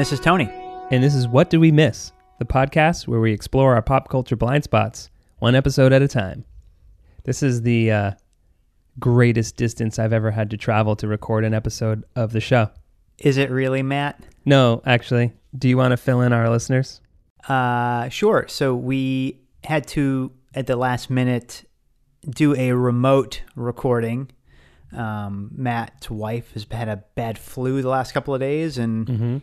This is Tony. And this is What Do We Miss? The podcast where we explore our pop culture blind spots, one episode at a time. This is the uh, greatest distance I've ever had to travel to record an episode of the show. Is it really, Matt? No, actually. Do you want to fill in our listeners? Uh, sure. So we had to, at the last minute, do a remote recording. Um, Matt's wife has had a bad flu the last couple of days, and Mm-hmm.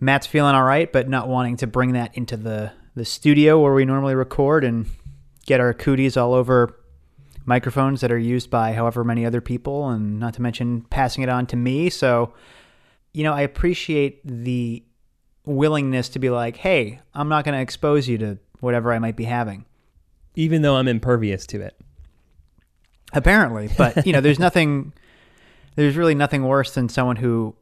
Matt's feeling all right, but not wanting to bring that into the, the studio where we normally record and get our cooties all over microphones that are used by however many other people, and not to mention passing it on to me. So, you know, I appreciate the willingness to be like, hey, I'm not going to expose you to whatever I might be having. Even though I'm impervious to it. Apparently, but you know, there's nothing, there's really nothing worse than someone who,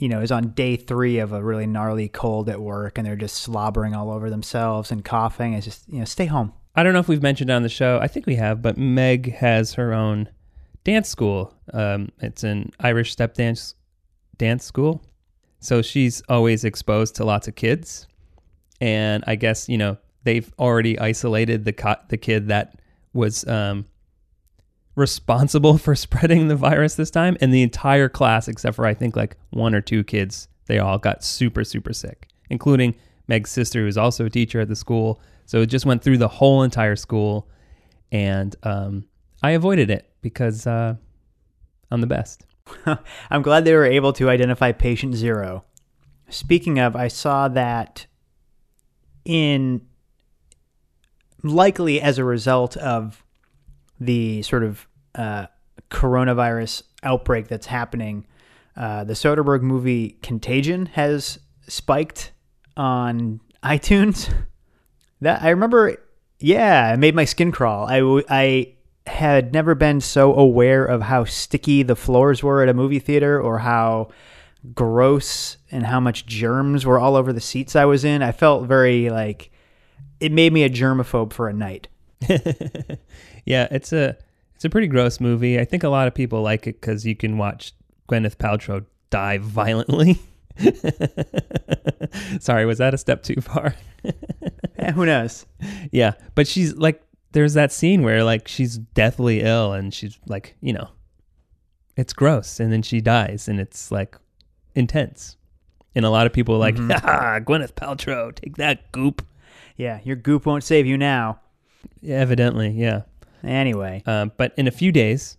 you know, is on day three of a really gnarly cold at work and they're just slobbering all over themselves and coughing. It's just, you know, stay home. I don't know if we've mentioned on the show. I think we have, but Meg has her own dance school. Um, it's an Irish step dance dance school. So she's always exposed to lots of kids. And I guess, you know, they've already isolated the co- the kid that was um, responsible for spreading the virus this time. And the entire class, except for I think like one or two kids, they all got super, super sick, including Meg's sister, who's also a teacher at the school. So it just went through the whole entire school. And um, I avoided it because uh, I'm the best. I'm glad they were able to identify patient zero. Speaking of, I saw that in likely as a result of the sort of uh, coronavirus outbreak that's happening, uh, the Soderbergh movie Contagion has spiked on iTunes. That I remember, yeah, it made my skin crawl. I, I had never been so aware of how sticky the floors were at a movie theater or how gross and how much germs were all over the seats I was in. I felt very like it made me a germaphobe for a night. yeah, it's a it's a pretty gross movie. I think a lot of people like it because you can watch Gwyneth Paltrow die violently. Sorry, was that a step too far? Eh, who knows? yeah, but she's like, there's that scene where like she's deathly ill and she's like, you know, it's gross, and then she dies, and it's like intense. And a lot of people are like, Mhm. ha, Gwyneth Paltrow, take that goop. Yeah, your goop won't save you now. Evidently, yeah. Anyway, Um, but in a few days,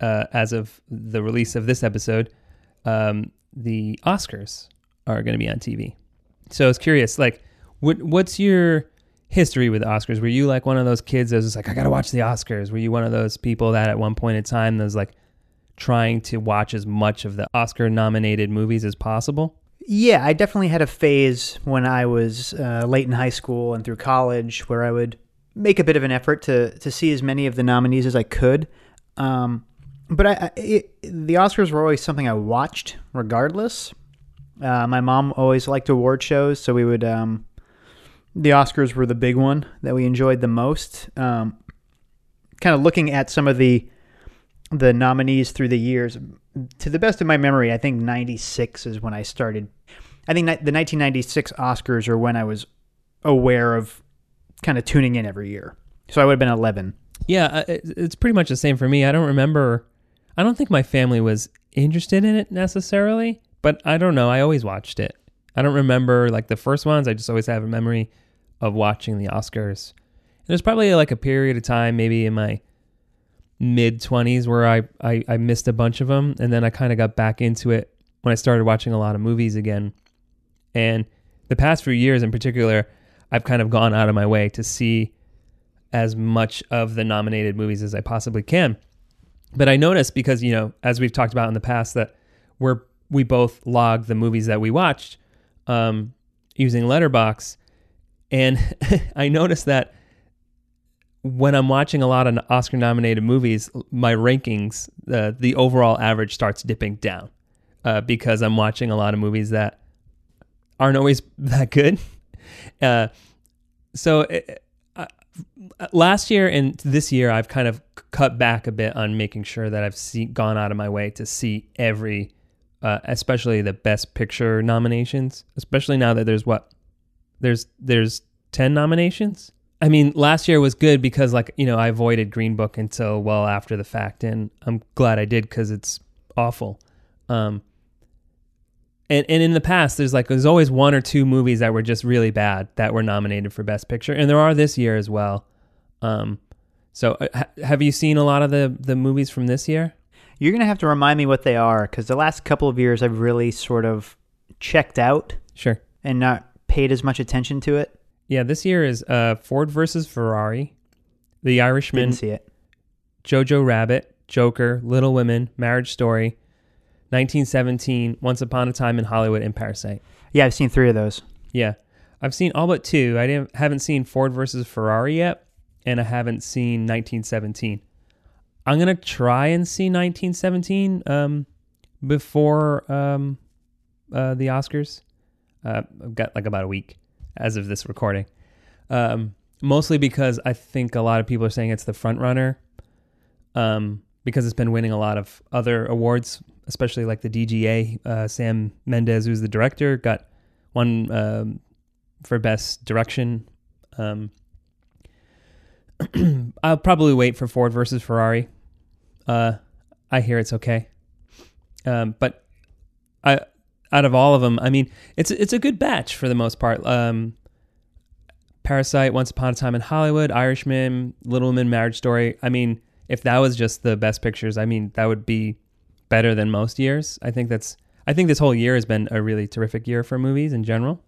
uh, as of the release of this episode, um, the Oscars are going to be on TV. So I was curious, like, what what's your history with Oscars? Were you like one of those kids that was like, I got to watch the Oscars? Were you one of those people that at one point in time was like trying to watch as much of the Oscar nominated movies as possible? yeah, I definitely had a phase when I was uh, late in high school and through college where I would make a bit of an effort to to see as many of the nominees as I could. Um, but I, it, the Oscars were always something I watched regardless. Uh, my mom always liked award shows, so we would. Um, the Oscars were the big one that we enjoyed the most. Um, kind of looking at some of the the nominees through the years, to the best of my memory, I think '96 is when I started. I think the 1996 Oscars are when I was aware of kind of tuning in every year. So I would have been 11. Yeah, uh, it's pretty much the same for me. I don't remember. I don't think my family was interested in it necessarily, but I don't know. I always watched it. I don't remember like the first ones. I just always have a memory of watching the Oscars. And there's probably like a period of time, maybe in my mid 20s, where I, I, I missed a bunch of them. And then I kind of got back into it when I started watching a lot of movies again. And the past few years in particular, I've kind of gone out of my way to see as much of the nominated movies as I possibly can. But I noticed because, you know, as we've talked about in the past, that we're we both log the movies that we watched um, using Letterboxd, and I noticed that when I'm watching a lot of Oscar-nominated movies, my rankings, uh, the overall average starts dipping down uh, because I'm watching a lot of movies that aren't always that good. Uh, so uh, last year and this year, I've kind of cut back a bit on making sure that I've see, gone out of my way to see every uh, especially the Best Picture nominations. Especially now that there's what there's there's ten nominations. I mean, last year was good because like you know I avoided Green Book until well after the fact, and I'm glad I did because it's awful. Um, and and in the past, there's like there's always one or two movies that were just really bad that were nominated for Best Picture, and there are this year as well. Um, so uh, ha- have you seen a lot of the the movies from this year? You're gonna have to remind me what they are because the last couple of years I've really sort of checked out Sure. and not paid as much attention to it. Yeah, this year is uh, Ford versus Ferrari, The Irishman, Didn't see it. Jojo Rabbit, Joker, Little Women, Marriage Story, 1917, Once Upon a Time in Hollywood, and Parasite. Yeah, I've seen three of those. Yeah, I've seen all but two. I didn't haven't seen Ford versus Ferrari yet, and I haven't seen 1917. I'm gonna try and see 1917 um, before um, uh, the Oscars. Uh, I've got like about a week as of this recording. Um, mostly because I think a lot of people are saying it's the front runner. Um, because it's been winning a lot of other awards, especially like the DGA. Uh, Sam Mendes, who's the director, got one um, for best direction. Um, I'll probably wait for Ford versus Ferrari. Uh, I hear it's okay, um, but I out of all of them, I mean, it's it's a good batch for the most part. Um, Parasite, Once Upon a Time in Hollywood, Irishman, Little Women, Marriage Story. I mean, if that was just the best pictures, I mean, that would be better than most years. I think that's I think this whole year has been a really terrific year for movies in general.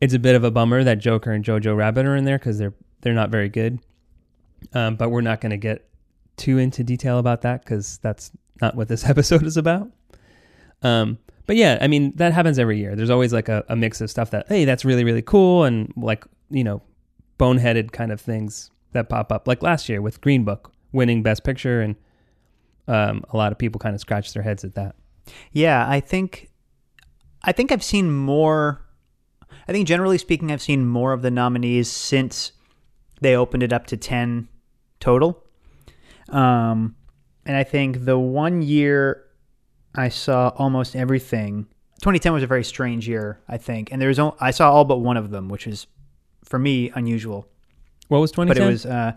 It's a bit of a bummer that Joker and Jojo Rabbit are in there because they're they're not very good. Um, but we're not going to get too into detail about that because that's not what this episode is about. Um, but yeah, I mean that happens every year. There's always like a, a mix of stuff that hey, that's really really cool, and like you know, boneheaded kind of things that pop up. Like last year with Green Book winning Best Picture, and um, a lot of people kind of scratch their heads at that. Yeah, I think I think I've seen more I think generally speaking I've seen more of the nominees since they opened it up to 10 total. Um and I think the one year I saw almost everything 2010 was a very strange year, I think. And there there's I saw all but one of them, which is for me unusual. What was 2010? But it was uh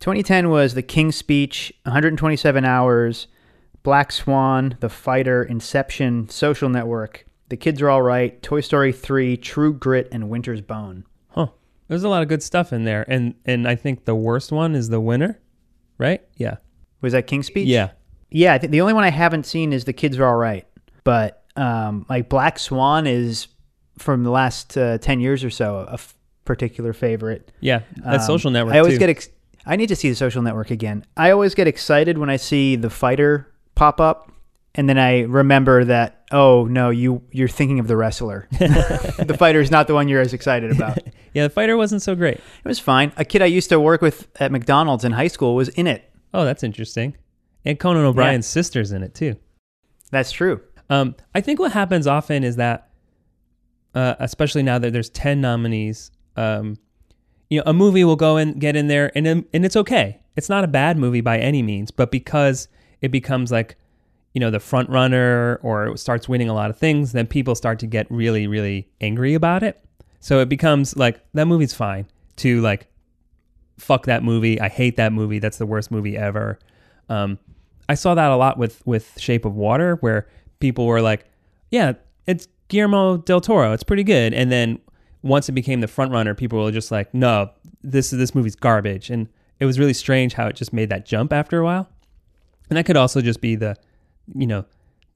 2010 was The King's Speech, 127 hours, Black Swan, The Fighter, Inception, Social Network, The Kids Are All Right, Toy Story 3, True Grit, and Winter's Bone. huh? There's a lot of good stuff in there, and and I think the worst one is the winner, right? Yeah, Was that King's Speech? yeah. Yeah, I think the only one I haven't seen is The Kids Are All Right. But um, like Black Swan is from the last uh, 10 years or so a f- particular favorite. Yeah, that Um, social network. I always too. get. Ex- I need to see the social network again. I always get excited when I see the fighter pop up, and then I remember that. Oh no, you you're thinking of the wrestler. the fighter is not the one you're as excited about. Yeah, the fighter wasn't so great. It was fine. A kid I used to work with at McDonald's in high school was in it. Oh, that's interesting. And Conan O'Brien's sister's in it too. That's true. Um, I think what happens often is that, uh, especially now that there's ten nominees, um, you know, a movie will go and get in there, and and it's okay. It's not a bad movie by any means, but because it becomes like, you know, the front runner or it starts winning a lot of things, then people start to get really, really angry about it. So it becomes like that movie's fine to like, fuck that movie. I hate that movie. That's the worst movie ever. Um, I saw that a lot with with Shape of Water, where people were like, "Yeah, it's Guillermo del Toro. It's pretty good." And then once it became the front runner, people were just like, "No, this this movie's garbage." And it was really strange how it just made that jump after a while. And that could also just be the, you know,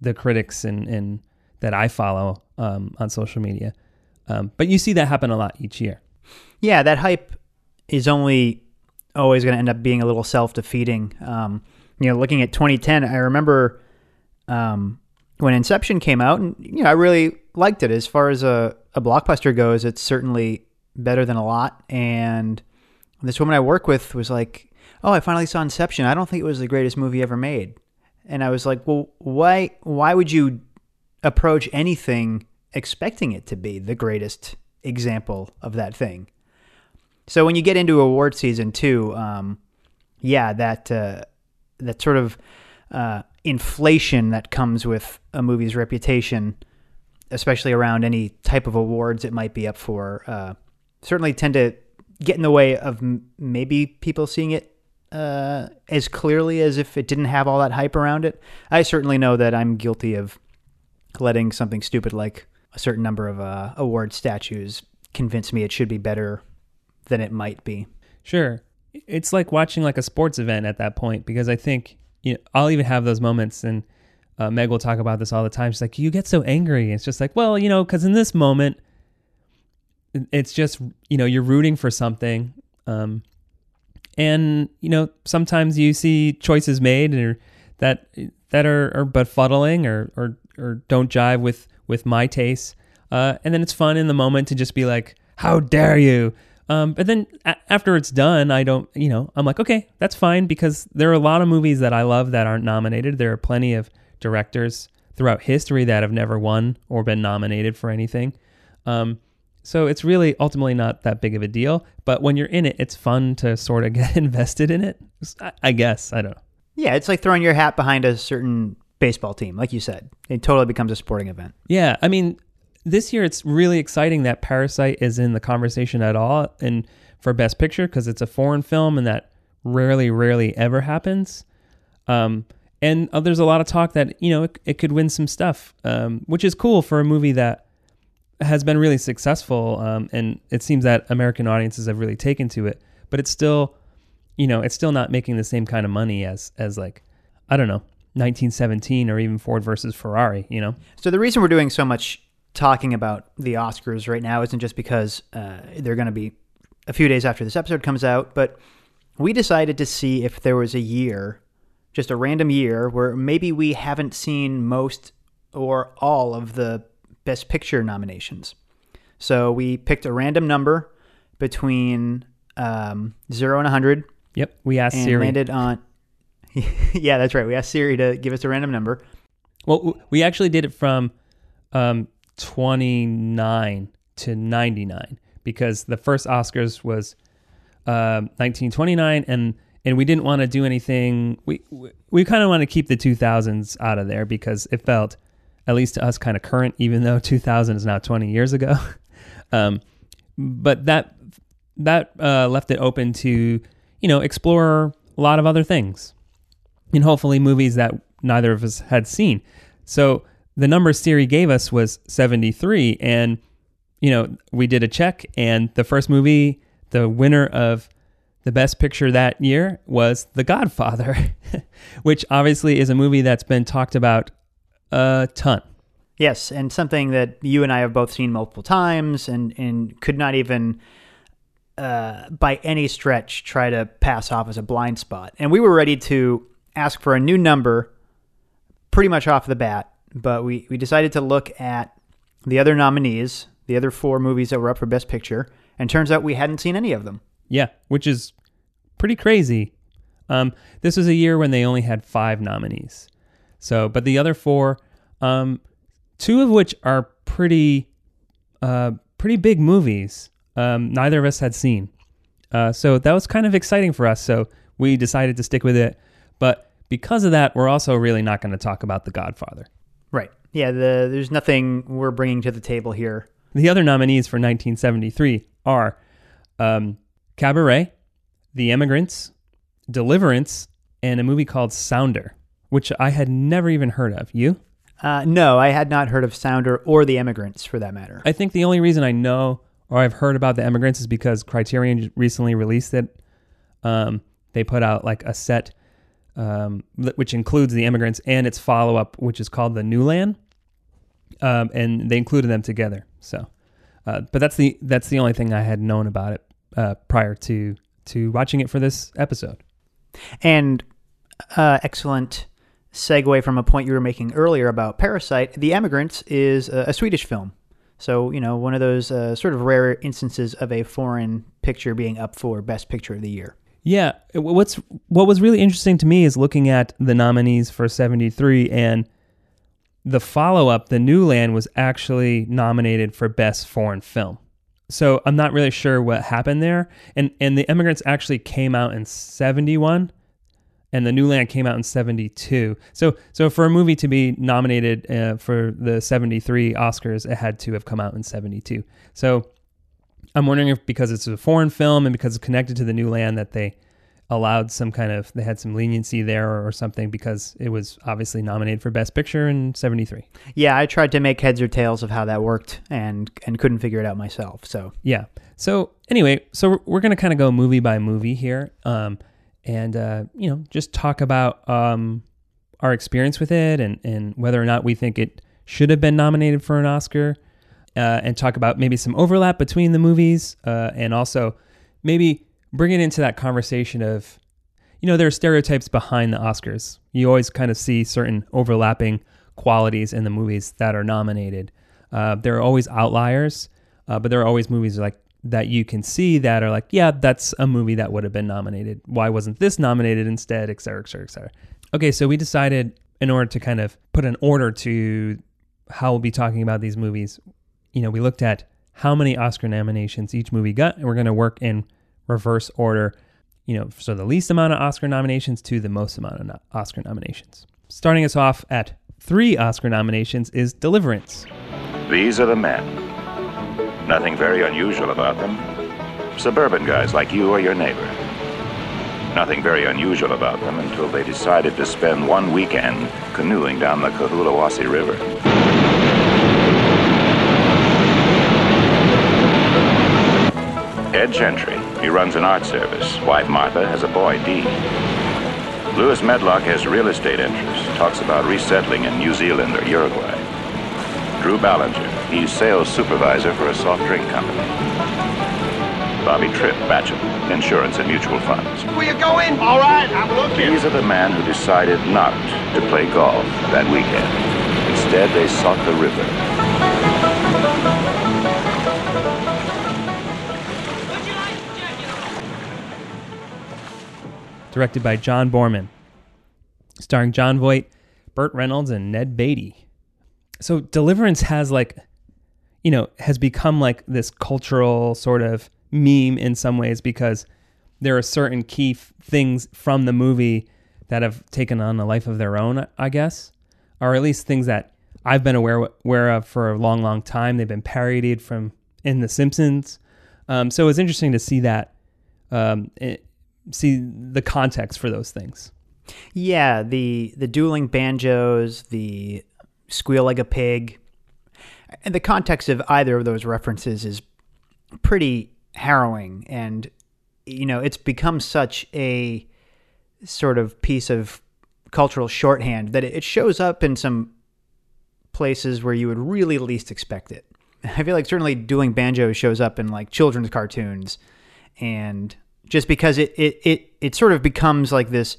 the critics and and that I follow um, on social media. Um, but you see that happen a lot each year. Yeah, that hype is only always going to end up being a little self defeating. Um, you know, looking at 2010, I remember um, when Inception came out, and you know, I really liked it. As far as a, a blockbuster goes, it's certainly better than a lot. And this woman I work with was like, "Oh, I finally saw Inception. I don't think it was the greatest movie ever made." And I was like, "Well, why? Why would you approach anything expecting it to be the greatest example of that thing?" So when you get into award season too, um, yeah, that uh, that sort of uh, inflation that comes with a movie's reputation, especially around any type of awards it might be up for, uh, certainly tend to get in the way of m- maybe people seeing it uh, as clearly as if it didn't have all that hype around it. I certainly know that I'm guilty of letting something stupid like a certain number of uh, award statues convince me it should be better than it might be. Sure. It's like watching like a sports event at that point because I think you know, I'll even have those moments and uh, Meg will talk about this all the time. She's like, you get so angry. It's just like, well, you know, because in this moment, it's just, you know, you're rooting for something. Um, and, you know, sometimes you see choices made or that that are, are befuddling or, or, or don't jive with, with my tastes. Uh, and then it's fun in the moment to just be like, how dare you? Um, but then a- after it's done, I don't, you know, I'm like, okay, that's fine because there are a lot of movies that I love that aren't nominated. There are plenty of directors throughout history that have never won or been nominated for anything. Um, so it's really ultimately not that big of a deal. But when you're in it, it's fun to sort of get invested in it. I, I guess I don't know. Yeah, it's like throwing your hat behind a certain baseball team, like you said. It totally becomes a sporting event. Yeah, I mean, this year it's really exciting that Parasite is in the conversation at all and for Best Picture because it's a foreign film and that rarely, rarely ever happens. Um, and uh, there's a lot of talk that you know it, it could win some stuff, um, which is cool for a movie that has been really successful. Um, and it seems that American audiences have really taken to it, but it's still, you know, it's still not making the same kind of money as as like I don't know 1917 or even Ford versus Ferrari. You know. So the reason we're doing so much talking about the Oscars right now isn't just because uh, they're going to be a few days after this episode comes out, but we decided to see if there was a year, just a random year, where maybe we haven't seen most or all of the Best Picture nominations. So we picked a random number between um, zero and 100 Yep. We asked and Siri. landed on. yeah, that's right. We asked Siri to give us a random number. Well, we actually did it from um, 29 to 99 because the first Oscars was uh, 1929, and and we didn't want to do anything. We we, we kind of want to keep the 2000s out of there because it felt, at least to us, kind of current, even though 2000 is now 20 years ago. um, but that that uh, left it open to you know explore a lot of other things and hopefully movies that neither of us had seen. So the number Siri gave us was 73 and you know, we did a check and the first movie, the winner of the best picture that year was The Godfather, which obviously is a movie that's been talked about a ton. Yes, and something that you and I have both seen multiple times and, and could not even uh, by any stretch try to pass off as a blind spot. And we were ready to ask for a new number pretty much off the bat, but we, we decided to look at the other nominees, the other four movies that were up for Best Picture, and turns out we hadn't seen any of them. Yeah, which is pretty crazy. Um, this was a year when they only had five nominees. So, but the other four, um, two of which are pretty, uh, pretty big movies. Um, neither of us had seen. Uh, so that was kind of exciting for us. So we decided to stick with it. But because of that, we're also really not going to talk about The Godfather. Right. Yeah, the, there's nothing we're bringing to the table here. The other nominees for 1973 are um, Cabaret, The Emigrants, Deliverance, and a movie called Sounder, which I had never even heard of. You? Uh, no, I had not heard of Sounder or The Emigrants for that matter. I think the only reason I know or I've heard about The Emigrants is because Criterion recently released it. Um, they put out like a set um, which includes The Emigrants and its follow up, which is called The New Land. Um, and they included them together. So, uh, but that's the that's the only thing I had known about it uh, prior to to watching it for this episode. And uh, excellent segue from a point you were making earlier about Parasite. The Emigrants is a, a Swedish film. So, you know, one of those uh, sort of rare instances of a foreign picture being up for Best Picture of the Year. Yeah, what's what was really interesting to me is looking at the nominees for 73 and the follow-up The New Land was actually nominated for best foreign film. So I'm not really sure what happened there and and The Emigrants actually came out in 71 and the New Land came out in 72. So so for a movie to be nominated uh, for the 73 Oscars, it had to have come out in 72. So I'm wondering if because it's a foreign film and because it's connected to the New Land that they allowed some kind of they had some leniency there or something because it was obviously nominated for best picture in 73 Yeah, I tried to make heads or tails of how that worked and and couldn't figure it out myself. So yeah so anyway so we're- we're going to kind of go movie by movie here um, and uh, you know just talk about um, our experience with it and and whether or not we think it should have been nominated for an oscar uh, and talk about maybe some overlap between the movies uh, and also maybe bring it into that conversation of you know there are stereotypes behind the oscars. You always kind of see certain overlapping qualities in the movies that are nominated. Uh, there are always outliers uh, but there are always movies like that you can see that are like yeah that's a movie that would have been nominated. Why wasn't this nominated instead? Et cetera et cetera et cetera. Okay so we decided in order to kind of put an order to how we'll be talking about these movies you know, we looked at how many Oscar nominations each movie got, and we're going to work in reverse order. You know, so the least amount of Oscar nominations to the most amount of no- Oscar nominations. Starting us off at three Oscar nominations is Deliverance. These are the men. Nothing very unusual about them. Suburban guys like you or your neighbor. Nothing very unusual about them until they decided to spend one weekend canoeing down the Cahulawassee River. Ed Gentry, he runs an art service. Wife Martha has a boy, Dee. Lewis Medlock has real estate interests, talks about resettling in New Zealand or Uruguay. Drew Ballinger, he's sales supervisor for a soft drink company. Bobby Tripp, bachelor, insurance and mutual funds. Will you go in? All right, I'm looking. These are the men who decided not to play golf that weekend. Instead, they sought the river. Directed by John Boorman, starring Jon Voight, Burt Reynolds, and Ned Beatty. So Deliverance has like, you know, has become like this cultural sort of meme in some ways because there are certain key f- things from the movie that have taken on a life of their own, I guess, or at least things that I've been aware aware of for a long, long time. They've been parodied from in The Simpsons. Um, so it's interesting to see that um, it, see the context for those things. yeah, the the dueling banjos, the squeal like a pig, and the context of either of those references is pretty harrowing, and you know it's become such a sort of piece of cultural shorthand that it shows up in some places where you would really least expect it. I feel like certainly dueling banjo shows up in like children's cartoons and just because it it it, it sort of becomes like this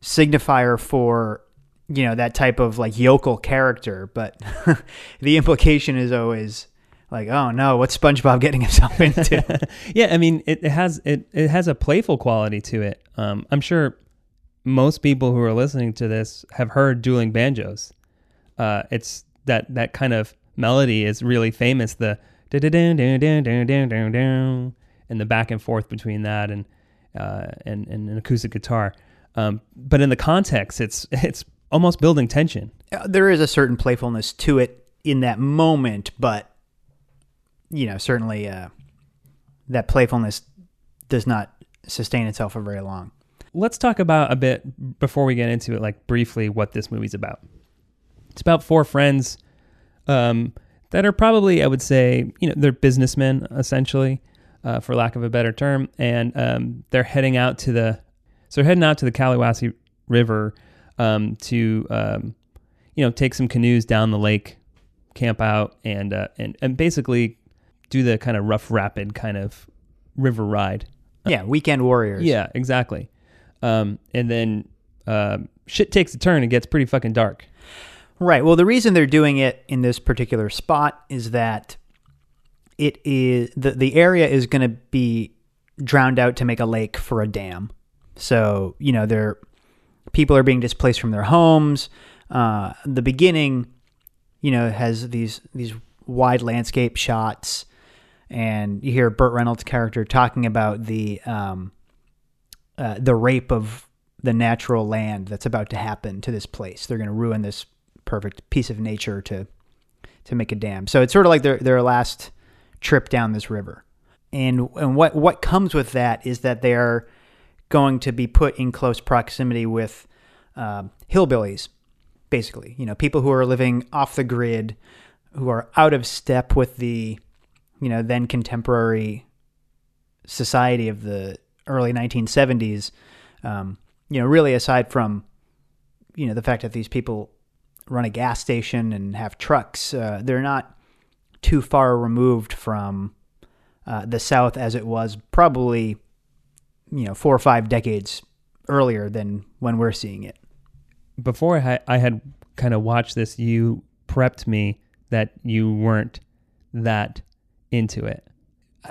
signifier for you know that type of like yokel character but the implication is always like oh no what's spongebob getting himself into yeah, I mean, it, it has it it has a playful quality to it. Um, I'm sure most people who are listening to this have heard dueling banjos. Uh, it's that that kind of melody is really famous. The and the back and forth between that and uh, and, and an acoustic guitar. Um, but in the context, it's it's almost building tension. Uh, there is a certain playfulness to it in that moment but you know certainly uh, that playfulness does not sustain itself for very long let's talk about a bit before we get into it, like briefly, what this movie's about. It's about four friends um, that are probably, I would say, you know, they're businessmen essentially, uh, for lack of a better term, and um, they're heading out to the, so they're heading out to the Cahulawassee River um, to, um, you know, take some canoes down the lake, camp out, and uh, and and basically do the kind of rough, rapid kind of river ride. yeah weekend warriors Yeah, exactly. Um, and then um shit takes a turn and gets pretty fucking dark. Right. Well, the reason they're doing it in this particular spot is that it is the the area is going to be drowned out to make a lake for a dam. So you know, there people are being displaced from their homes. Uh, the beginning, you know, has these these wide landscape shots, and you hear Burt Reynolds' character talking about the um, uh, the rape of the natural land that's about to happen to this place. They're going to ruin this perfect piece of nature to to make a dam. So it's sort of like their their last trip down this river. And and what what comes with that is that they are going to be put in close proximity with uh, hillbillies, basically. You know, people who are living off the grid, who are out of step with the, you know, then contemporary society of the early 1970s. Um, you know, really aside from, you know, the fact that these people run a gas station and have trucks, uh, they're not too far removed from uh, the South as it was probably, you know, four or five decades earlier than when we're seeing it. Before I had, I had kind of watched this, you prepped me that you weren't that into it.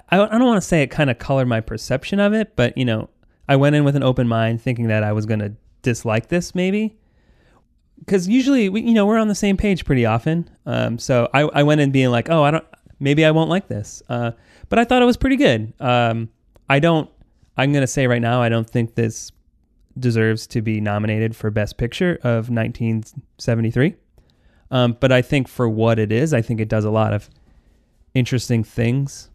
I, I don't want to say it kind of colored my perception of it, but you know, I went in with an open mind, thinking that I was going to dislike this, maybe. Because usually, we, you know, we're on the same page pretty often. Um, so I, I went in being like, oh, I don't, maybe I won't like this. Uh, but I thought it was pretty good. Um, I don't. I'm going to say right now, I don't think this deserves to be nominated for Best Picture of 1973. Um, but I think for what it is, I think it does a lot of interesting things.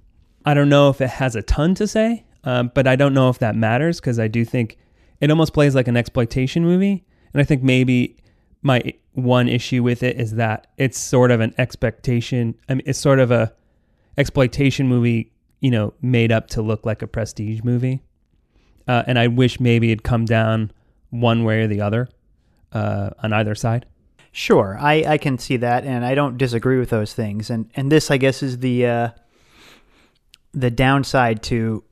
I don't know if it has a ton to say, um, but I don't know if that matters because I do think it almost plays like an exploitation movie. And I think maybe my one issue with it is that it's sort of an expectation. I mean, it's sort of a exploitation movie, you know, made up to look like a prestige movie. Uh, and I wish maybe it'd come down one way or the other uh, on either side. Sure, I, I can see that, and I don't disagree with those things. And and this, I guess, is the uh, the downside to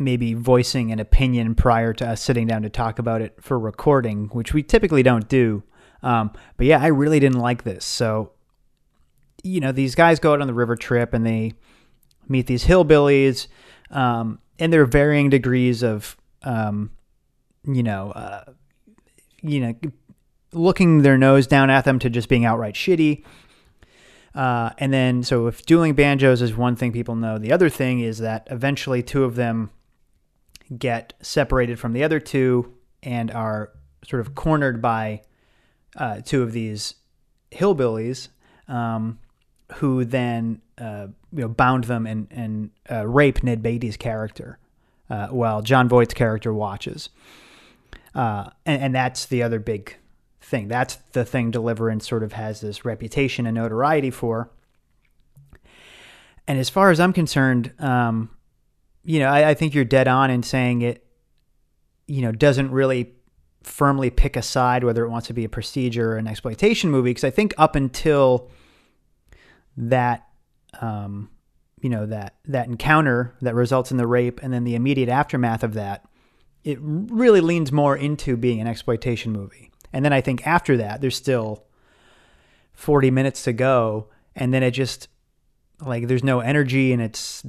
maybe voicing an opinion prior to us sitting down to talk about it for recording, which we typically don't do. Um, but yeah, I really didn't like this. So, you know, these guys go out on the river trip and they meet these hillbillies, um, and there are varying degrees of, um, you know, uh, you know, looking their nose down at them to just being outright shitty. Uh, and then, so if dueling banjos is one thing people know, the other thing is that eventually two of them get separated from the other two and are sort of cornered by uh, two of these hillbillies um, who then uh, you know bound them and and uh, rape Ned Beatty's character uh, while Jon Voight's character watches. Uh, and, and that's the other big thing. That's the thing Deliverance sort of has this reputation and notoriety for. And as far as I'm concerned, um, you know, I, I think you're dead on in saying it, you know, doesn't really firmly pick a side whether it wants to be a procedure or an exploitation movie. Because I think up until that, um, you know, that that encounter that results in the rape and then the immediate aftermath of that, it really leans more into being an exploitation movie. And then I think after that, there's still 40 minutes to go, and then it just like there's no energy and it's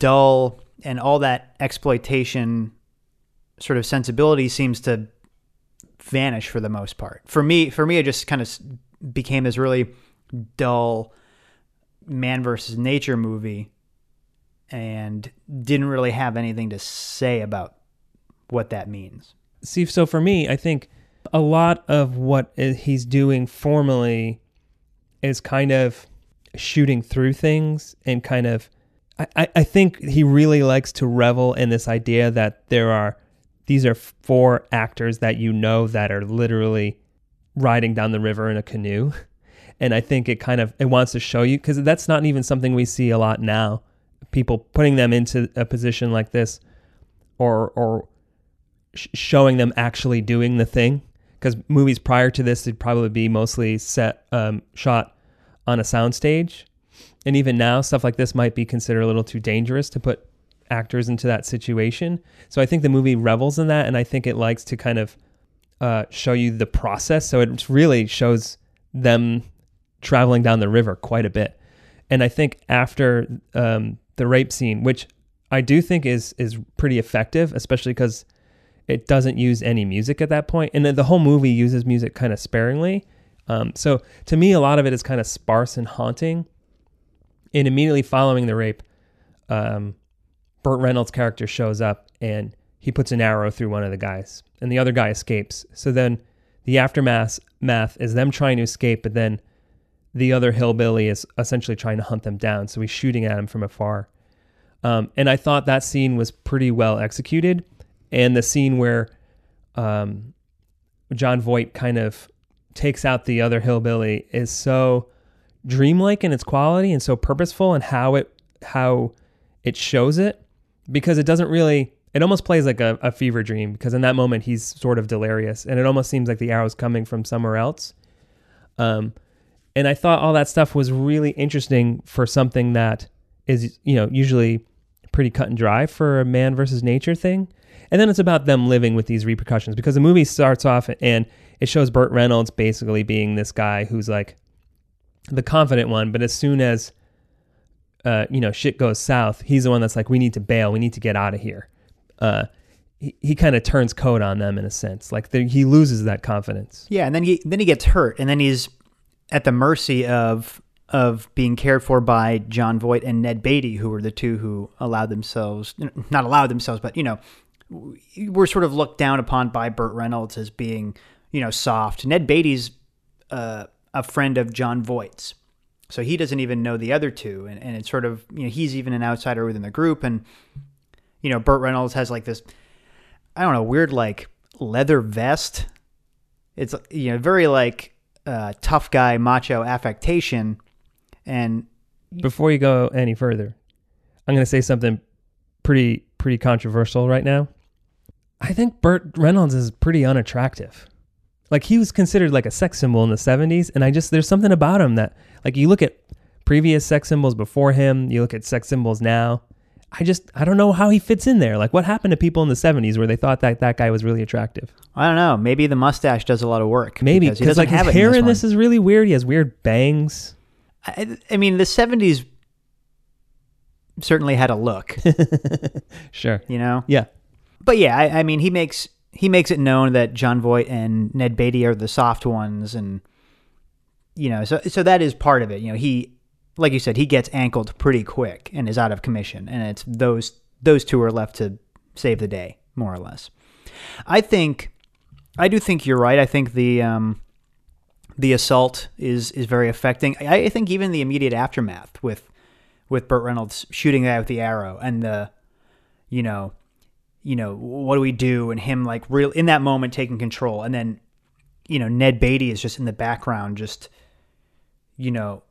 dull and all that exploitation sort of sensibility seems to vanish for the most part. For me, for me, it just kind of became this really dull man versus nature movie, and didn't really have anything to say about what that means. See, so for me, I think a lot of what he's doing formally is kind of shooting through things and kind of I, I think he really likes to revel in this idea that there are these are four actors that you know that are literally riding down the river in a canoe. And I think it kind of it wants to show you because that's not even something we see a lot now. People putting them into a position like this, or or sh- showing them actually doing the thing. Because movies prior to this would probably be mostly set um, shot on a soundstage and even now, stuff like this might be considered a little too dangerous to put actors into that situation. So I think the movie revels in that, and I think it likes to kind of uh, show you the process. So it really shows them traveling down the river quite a bit. And I think after um, the rape scene, which I do think is is pretty effective, especially because it doesn't use any music at that point, and the whole movie uses music kind of sparingly. Um, so to me, a lot of it is kind of sparse and haunting and immediately following the rape, um, Burt Reynolds' character shows up and he puts an arrow through one of the guys, and the other guy escapes. So then the aftermath math is them trying to escape, but then the other hillbilly is essentially trying to hunt them down. So he's shooting at him from afar. Um, and I thought that scene was pretty well executed. And the scene where um, Jon Voight kind of takes out the other hillbilly is so dreamlike in its quality and so purposeful and how it how it shows it because it doesn't really it almost plays like a, a fever dream because in that moment he's sort of delirious and it almost seems like the arrow's coming from somewhere else. Um, and i thought all that stuff was really interesting for something that is you know usually pretty cut and dry for a man versus nature thing. And then it's about them living with these repercussions because the movie starts off and it shows burt reynolds basically being this guy who's like the confident one but as soon as uh, you know shit goes south he's the one that's like we need to bail we need to get out of here uh, he, he kind of turns code on them in a sense. Like he loses that confidence. Yeah, and then he then he gets hurt, and then he's at the mercy of of being cared for by Jon Voight and Ned Beatty, who were the two who allowed themselves not allowed themselves, but you know, were sort of looked down upon by Burt Reynolds as being you know soft. Ned Beatty's uh, a friend of Jon Voight's. So he doesn't even know the other two, and, and it's sort of you know he's even an outsider within the group, and you know, Burt Reynolds has like this, I don't know, weird like leather vest. It's you know very like uh, tough guy macho affectation, and before you go any further, I'm going to say something pretty pretty controversial right now. I think Burt Reynolds is pretty unattractive. Like he was considered like a sex symbol in the 70s and I just there's something about him that like you look at previous sex symbols before him, you look at sex symbols now, I just I don't know how he fits in there. Like what happened to people in the 70s where they thought that that guy was really attractive? I don't know. Maybe the mustache does a lot of work. Maybe because like his hair in this, in this, is really weird. He has weird bangs. I, I mean, the 70s certainly had a look. sure. You know? Yeah. But yeah, I, I, mean, he makes he makes it known that Jon Voight and Ned Beatty are the soft ones and you know, so so that is part of it. You know, he like you said, he gets ankled pretty quick and is out of commission, and it's those those two are left to save the day, more or less. I think, I do think you're right. I think the um, the assault is is very affecting. I, I think even the immediate aftermath with with Burt Reynolds shooting that with the arrow and the, you know, you know, what do we do? And him like real in that moment taking control, and then, you know, Ned Beatty is just in the background, just, you know,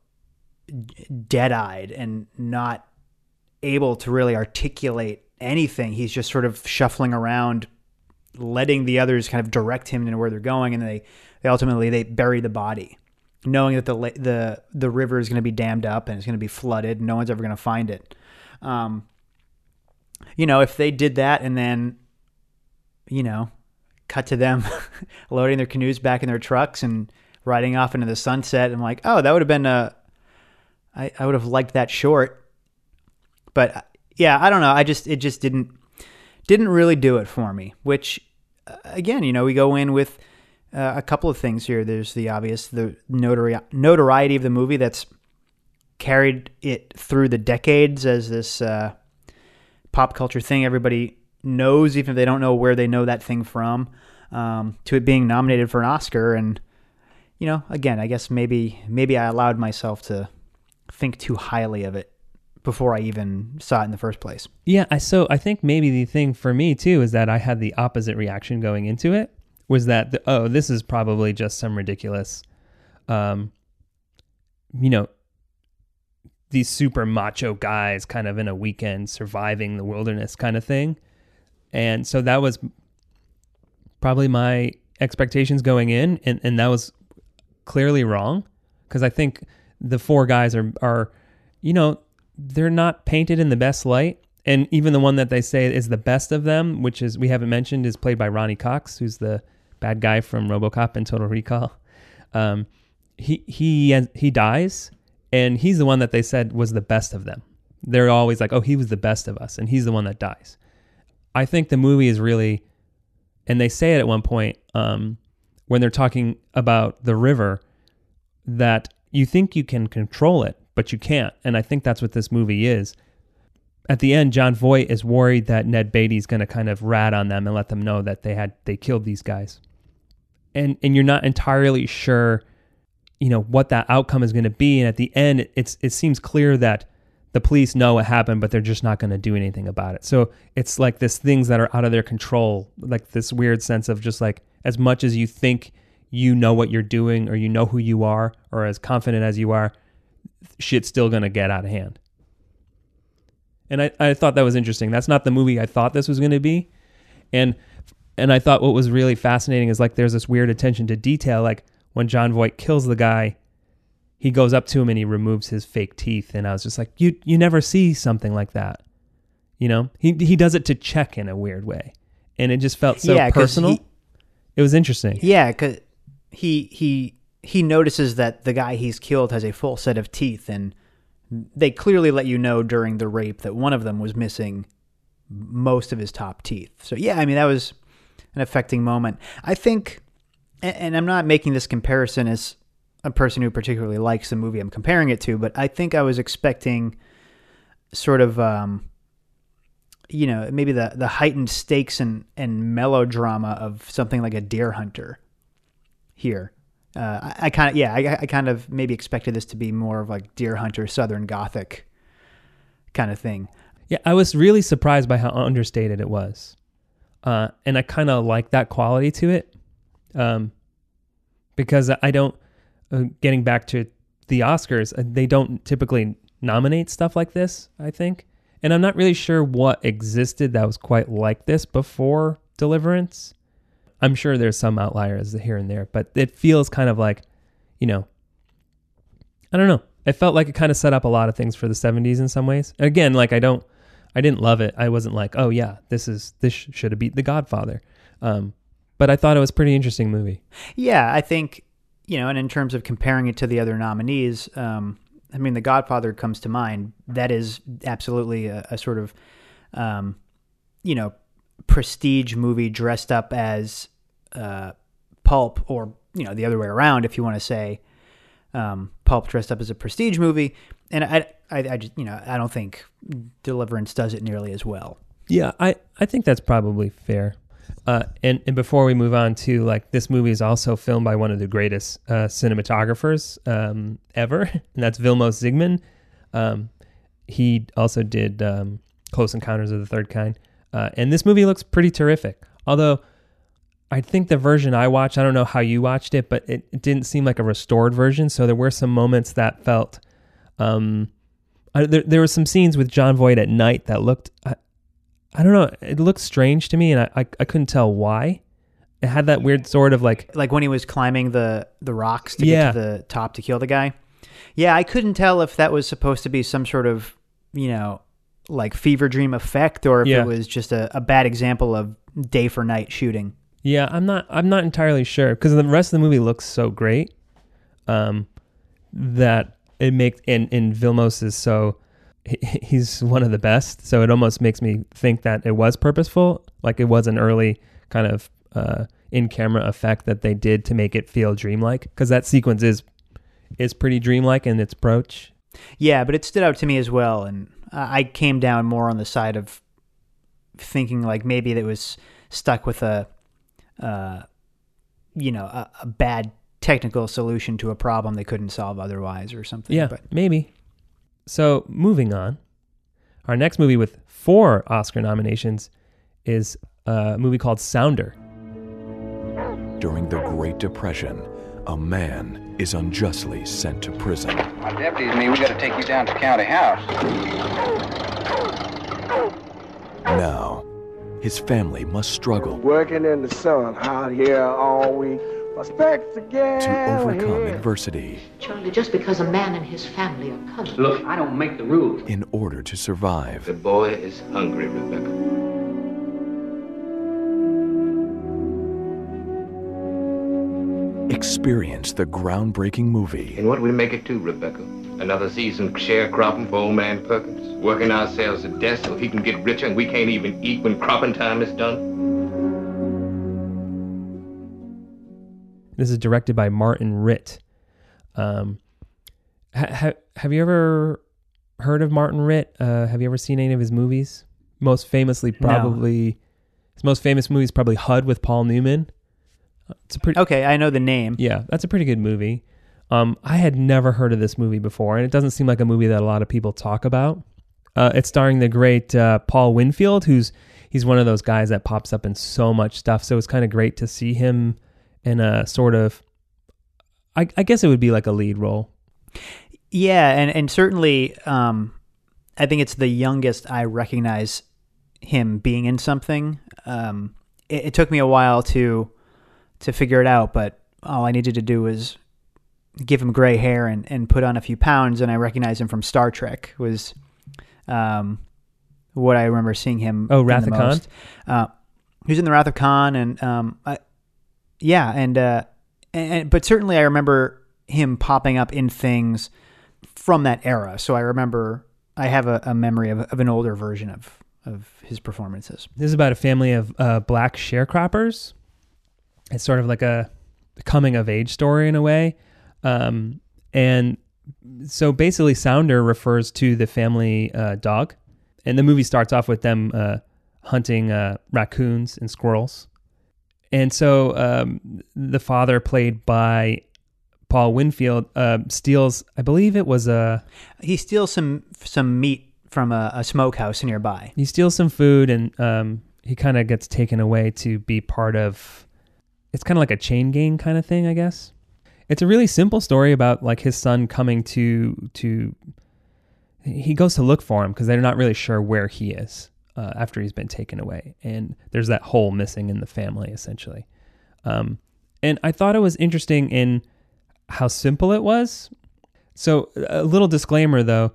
dead eyed and not able to really articulate anything. He's just sort of shuffling around, letting the others kind of direct him to where they're going, and they, they ultimately they bury the body, knowing that the the the river is going to be dammed up and it's going to be flooded. No one's ever going to find it. Um, you know, if they did that and then, you know, cut to them loading their canoes back in their trucks and riding off into the sunset, and like, oh, that would have been a I, I would have liked that short, but yeah, I don't know. I just it just didn't didn't really do it for me. Which uh, again, you know, we go in with uh, a couple of things here. There's the obvious the notori- notoriety of the movie that's carried it through the decades as this uh, pop culture thing. Everybody knows, even if they don't know where they know that thing from. Um, to it being nominated for an Oscar, and you know, again, I guess maybe maybe I allowed myself to think too highly of it before I even saw it in the first place. Yeah, I so I think maybe the thing for me too is that I had the opposite reaction going into it was that the, oh this is probably just some ridiculous um you know these super macho guys kind of in a weekend surviving the wilderness kind of thing. And so that was probably my expectations going in and and that was clearly wrong because I think the four guys are are you know they're not painted in the best light and even the one that they say is the best of them which is we haven't mentioned is played by Ronny Cox who's the bad guy from robocop and total recall um, he he he dies and he's the one that they said was the best of them they're always like oh he was the best of us and he's the one that dies i think the movie is really and they say it at one point um, when they're talking about the river that you think you can control it, but you can't. And I think that's what this movie is. at the end, Jon Voight is worried that Ned Beatty's going to kind of rat on them and let them know that they had they killed these guys, and and you're not entirely sure, you know, what that outcome is going to be. And at the end, it's it seems clear that the police know what happened, but they're just not going to do anything about it. So it's like this things that are out of their control, like this weird sense of just like as much as you think you know what you're doing or you know who you are or as confident as you are, shit's still going to get out of hand. And I, I thought that was interesting. That's not the movie I thought this was going to be. And and I thought what was really fascinating is like there's this weird attention to detail like when Jon Voight kills the guy he goes up to him and he removes his fake teeth and I was just like you you never see something like that. You know? He he does it to check in a weird way. And it just felt so Yeah, personal. he- it was interesting. Yeah, because he he he notices that the guy he's killed has a full set of teeth, and they clearly let you know during the rape that one of them was missing most of his top teeth. So yeah, I mean that was an affecting moment. I think, and, I'm not making this comparison as a person who particularly likes the movie I'm comparing it to, but I think I was expecting sort of um, you know maybe the the heightened stakes and and melodrama of something like a deer hunter here. Uh, i, I kind of yeah I, I kind of maybe expected this to be more of like deer hunter southern gothic kind of thing. Yeah, I was really surprised by how understated it was, uh, and I kind of like that quality to it, um, because I don't. Uh, getting back to the Oscars, uh, they don't typically nominate stuff like this. I think, and I'm not really sure what existed that was quite like this before Deliverance. I'm sure there's some outliers here and there, but it feels kind of like, you know, I don't know. It felt like it kind of set up a lot of things for the 70s in some ways. Again, like I don't, I didn't love it. I wasn't like, oh yeah, this is this should have beat The Godfather. Um, but I thought it was a pretty interesting movie. yeah i think you know and in terms of comparing it to the other nominees um, i mean the godfather comes to mind that is absolutely a, a sort of um, you know prestige movie dressed up as uh, pulp or you know the other way around if you want to say um, pulp dressed up as a prestige movie and I, I i just you know i don't think deliverance does it nearly as well Yeah, I, I think that's probably fair. Uh, and, and before we move on to like this movie is also filmed by one of the greatest uh, cinematographers um, ever, and that's Vilmos Zsigmond. Um, he also did um, Close Encounters of the Third Kind, uh, and this movie looks pretty terrific. Although I think the version I watched, I don't know how you watched it, but it, it didn't seem like a restored version. So there were some moments that felt. Um, I, there, there were some scenes with Jon Voight at night that looked. I, I don't know. It looked strange to me, and I, I, I couldn't tell why. It had that weird sort of like like when he was climbing the the rocks to Yeah. get to the top to kill the guy. Yeah, I couldn't tell if that was supposed to be some sort of you know like fever dream effect or if Yeah. it was just a, a bad example of day for night shooting. Yeah, I'm not. I'm not entirely sure because the rest of the movie looks so great, um, that it makes and and Vilmos is so he's one of the best. So it almost makes me think that it was purposeful, like it was an early kind of uh, in camera effect that they did to make it feel dreamlike because that sequence is is pretty dreamlike in its approach. Yeah, but it stood out to me as well, and I I came down more on the side of thinking like maybe that was stuck with a, uh, you know, a, a bad technical solution to a problem they couldn't solve otherwise or something. Yeah, but maybe. So moving on, our next movie with four Oscar nominations is a movie called Sounder. During the Great Depression, a man is unjustly sent to prison. My deputies and me, we got to take you down to county house. Now, his family must struggle Working in the sun out here all week. My specs again. to overcome adversity Charlie, just because a man and his family are colored. Look, I don't make the rules. in order to survive. The boy is hungry, Rebecca. Experience the groundbreaking movie And what we make it to, Rebecca? Another season sharecropping for old man Perkins? Working ourselves to death so he can get richer and we can't even eat when cropping time is done? This is directed by Martin Ritt. Um, ha- ha- have you ever heard of Martin Ritt? Uh, have you ever seen any of his movies? Most famously, No. probably his most famous movie is probably HUD with Paul Newman. It's a pretty Okay, I know the name. yeah, that's a pretty good movie. Um, I had never heard of this movie before, and it doesn't seem like a movie that a lot of people talk about. Uh, it's starring the great uh, Paul Winfield, who's he's one of those guys that pops up in so much stuff. So it's kind of great to see him in a sort of, I, I guess it would be like a lead role. Yeah, and and certainly, um, I think it's the youngest I recognize him being in something. Um, it, it took me a while to to figure it out, but all I needed to do was give him gray hair and, and put on a few pounds, and I recognized him from Star Trek. Was um, what I remember seeing him. Oh, Wrath of Khan? Uh, he was in the Wrath of Khan, and um, I, yeah, and uh, and, but certainly I remember him popping up in things from that era. So I remember I have a, a memory of, of an older version of of his performances. This is about a family of uh, black sharecroppers. It's sort of like a coming of age story in a way. Um, and so basically, Sounder refers to the family uh, dog. And the movie starts off with them uh, hunting uh, raccoons and squirrels. And so um, the father, played by Paul Winfield, uh, steals, I believe it was a. He steals some some meat from a, a smokehouse nearby. he steals some food and um, he kind of gets taken away to be part of it's kind of like a chain gang kind of thing i guess it's a really simple story about like his son coming to to he goes to look for him because they're not really sure where he is uh, after he's been taken away and there's that hole missing in the family essentially um, and i thought it was interesting in how simple it was so a little disclaimer though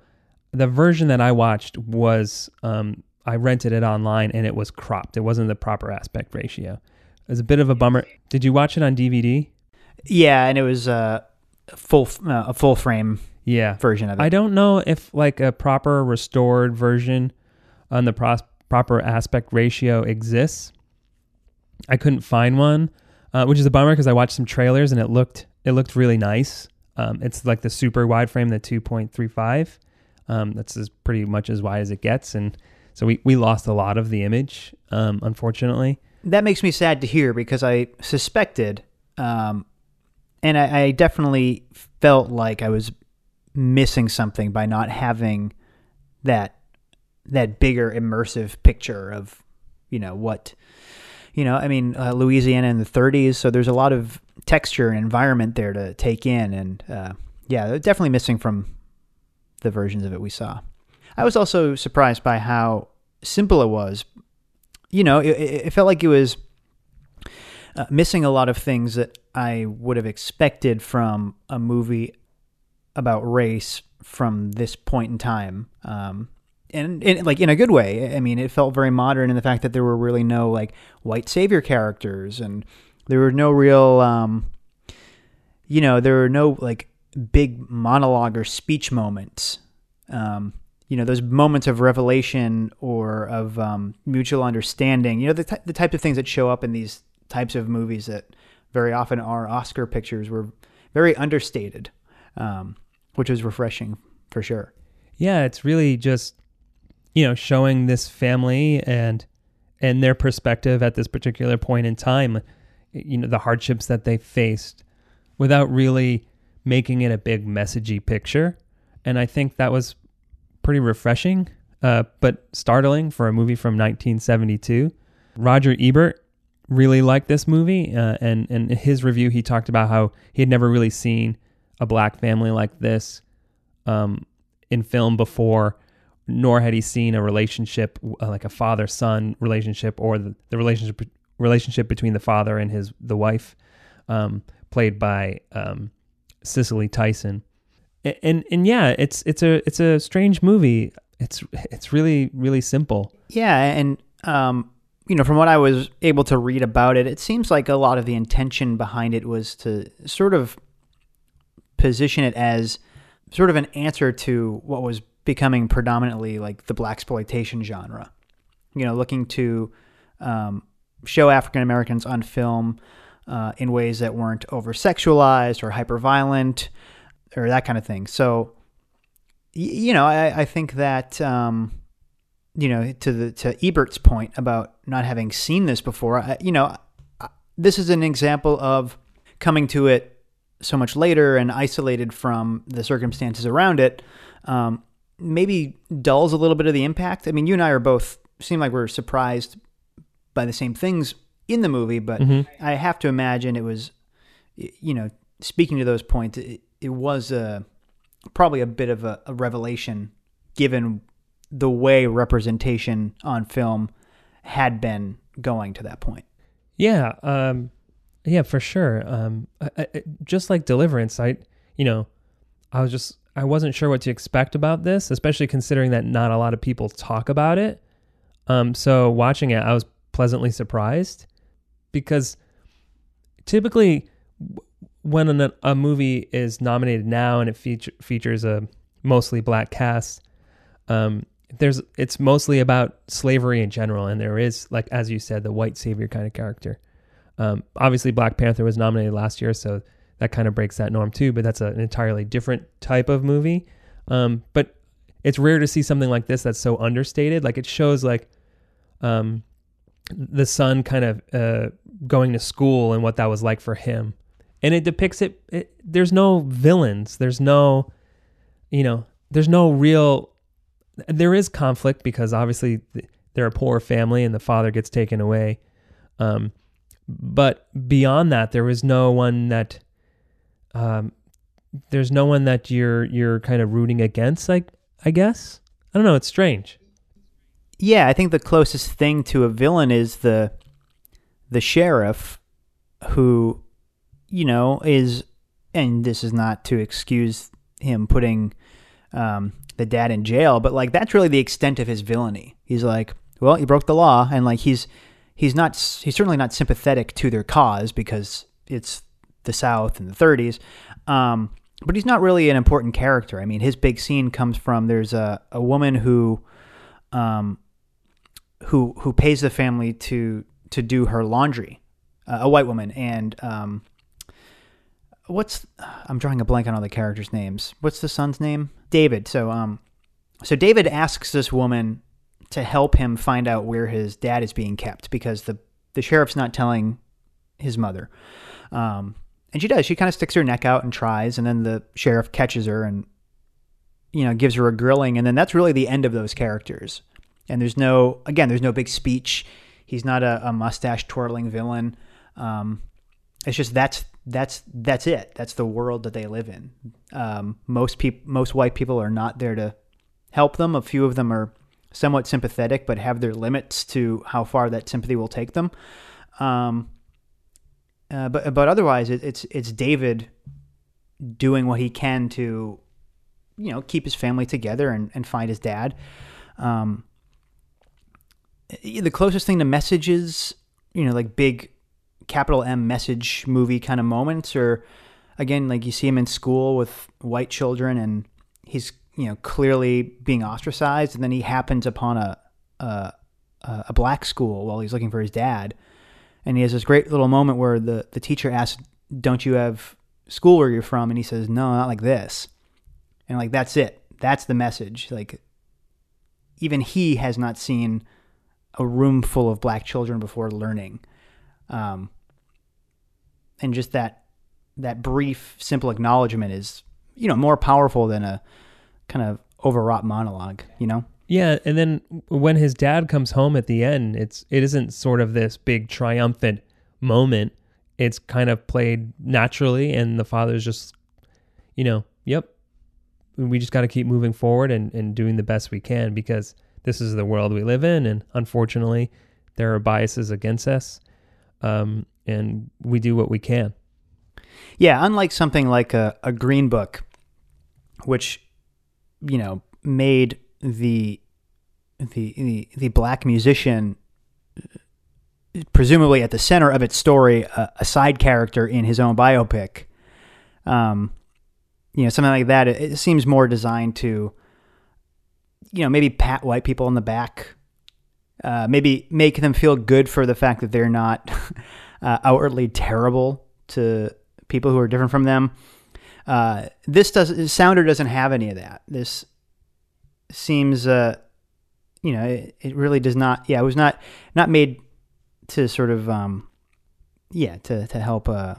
the version that I watched was um, I rented it online and it was cropped. It wasn't the proper aspect ratio. It was a bit of a bummer. Did you watch it on DVD? Yeah, and it was a full uh, a full frame Yeah. version of it. I don't know if like a proper restored version on the pros- proper aspect ratio exists. I couldn't find one, uh, which is a bummer because I watched some trailers and it looked it looked really nice. Um, it's like the super wide frame, the two point three five. Um, that's as pretty much as wide as it gets, and so we we lost a lot of the image, um, unfortunately. that makes me sad to hear because I suspected, um, and I, I definitely felt like I was missing something by not having that that bigger immersive picture of you know what you know i mean uh, louisiana in the 30s so there's a lot of texture and environment there to take in and uh, yeah definitely missing from the versions of it we saw. I was also surprised by how simple it was. You know it, it it felt like it was uh, missing a lot of things that i would have expected from a movie about race from this point in time. Um, and, and like in a good way. I mean it felt very modern in the fact that there were really no like white savior characters and there were no real um, you know there were no like big monologue or speech moments. Um, you know those moments of revelation or of um, mutual understanding you know the, ty- the types of things that show up in these types of movies that very often are oscar pictures were very understated um, which was refreshing for sure. Yeah, it's really just you know showing this family and and their perspective at this particular point in time, you know the hardships that they faced, without really making it a big messagey picture, and I think that was pretty refreshing, uh, but startling for a movie from 1972. Roger Ebert really liked this movie, uh, and and in his review he talked about how he had never really seen a black family like this. Um, in film before, nor had he seen a relationship uh, like a father son relationship or the, the relationship relationship between the father and his the wife, um, played by um, Cicely Tyson. And, and and yeah, it's it's a it's a strange movie. It's it's really really simple. Yeah, and um, you know, from what I was able to read about it, it seems like a lot of the intention behind it was to sort of position it as sort of an answer to what was becoming predominantly like the black exploitation genre. You know, looking to um, show African Americans on film uh, in ways that weren't over sexualized or hyper violent or that kind of thing. So you know, I, I think that um, you know to the to Ebert's point about not having seen this before. I, you know, I, this is an example of coming to it so much later and isolated from the circumstances around it. Um, maybe dulls a little bit of the impact. I mean, you and I are both seem like we're surprised by the same things in the movie, but Mhm. I have to imagine it was, you know, speaking to those points, it, it was a probably a bit of a, a revelation given the way representation on film had been going to that point. Yeah, um, yeah, for sure. Um, I, I, just like Deliverance, I, you know, I was just I wasn't sure what to expect about this, especially considering that not a lot of people talk about it. Um, so watching it, I was pleasantly surprised because typically when an, a movie is nominated now and it feature, features a mostly black cast, um, there's it's mostly about slavery in general, and there is like as you said, the white savior kind of character. Um, obviously, Black Panther was nominated last year, so that kind of breaks that norm too. But that's an entirely different type of movie. Um, but it's rare to see something like this that's so understated. Like it shows like um, the son kind of uh, going to school and what that was like for him, and it depicts it, it. There's no villains. There's no, you know, there's no real. There is conflict because obviously they're a poor family and the father gets taken away. Um, but beyond that, there was no one that, um, there's no one that you're you're kind of rooting against. Like I guess I don't know. It's strange. Yeah, I think the closest thing to a villain is the the sheriff who you know is and this is not to excuse him putting um, the dad in jail, but like that's really the extent of his villainy. He's like, well, he broke the law, and like he's he's not he's certainly not sympathetic to their cause because it's the South in the 30s. Um, but he's not really an important character. I mean, his big scene comes from there's a, a woman who um, who who pays the family to to do her laundry, uh, a white woman, and um, what's I'm drawing a blank on all the characters' names. What's the son's name? David. So um, so David asks this woman to help him find out where his dad is being kept because the the sheriff's not telling his mother. Um, and she does. She kind of sticks her neck out and tries, and then the sheriff catches her and you know gives her a grilling, and then that's really the end of those characters. And there's no again, there's no big speech. He's not a, a mustache twirling villain. Um, it's just that's that's that's it. That's the world that they live in. Um, most people, most white people are not there to help them. A few of them are somewhat sympathetic, but have their limits to how far that sympathy will take them. Um, uh, but but otherwise, it, it's it's David doing what he can to, you know, keep his family together and, and find his dad. Um, the closest thing to messages, you know, like big capital M message movie kind of moments, or again, like you see him in school with white children and he's you know clearly being ostracized, and then he happens upon a a, a black school while he's looking for his dad, and he has this great little moment where the the teacher asks, "Don't you have school where you're from?" and he says, "No, not like this," and like that's it. That's the message. Like even he has not seen a room full of black children before learning. Um, and just that that brief, simple acknowledgement is, you know, more powerful than a kind of overwrought monologue. You know? Yeah, and then when his dad comes home at the end, it's it isn't sort of this big triumphant moment. It's kind of played naturally, and the father's just, you know, yep, we just got to keep moving forward and, and doing the best we can because this is the world we live in, and unfortunately, there are biases against us, um, and we do what we can. Yeah, unlike something like a, a Green Book, which you know made the the the, the black musician presumably at the center of its story a, a side character in his own biopic. Um, you know, something like that. It, it seems more designed to, you know, maybe pat white people on the back, uh, maybe make them feel good for the fact that they're not uh, outwardly terrible to people who are different from them. Uh, this does Sounder doesn't have any of that. This seems, uh, you know, it, it really does not. Yeah, it was not not made to sort of, um, yeah, to to help uh,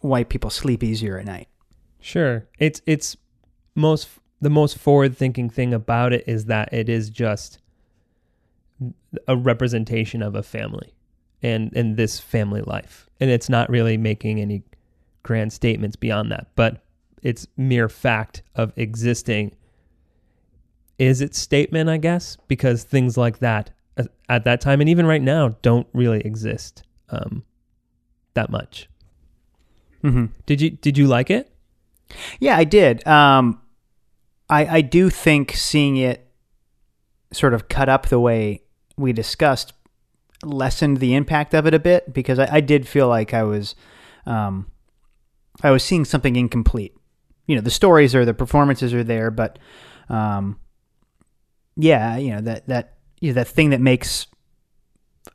white people sleep easier at night. Sure. It's it's most the most forward thinking thing about it is that it is just a representation of a family and and this family life. And it's not really making any grand statements beyond that, but its mere fact of existing is its statement, I guess, because things like that uh, at that time and even right now don't really exist um, that much. Mm-hmm. Did you did you like it? Yeah, I did. Um, I I do think seeing it sort of cut up the way we discussed lessened the impact of it a bit because I, I did feel like I was um, I was seeing something incomplete. You know, the stories or the performances are there, but um, yeah, you know that that you know, that thing that makes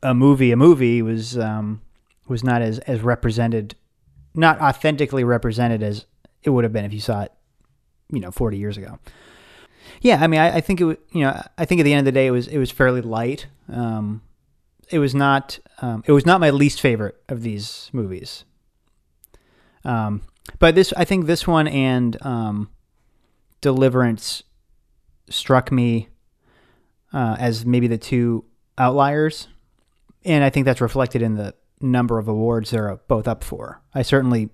a movie a movie was um, was not as as represented, not authentically represented as it would have been if you saw it, you know, forty years ago. Yeah, I mean, I, I think it was, you know, I think at the end of the day, it was it was fairly light. Um, it was not um, it was not my least favorite of these movies. Um, but this, I think this one and um, Deliverance struck me uh, as maybe the two outliers, and I think that's reflected in the number of awards they're both up for. I certainly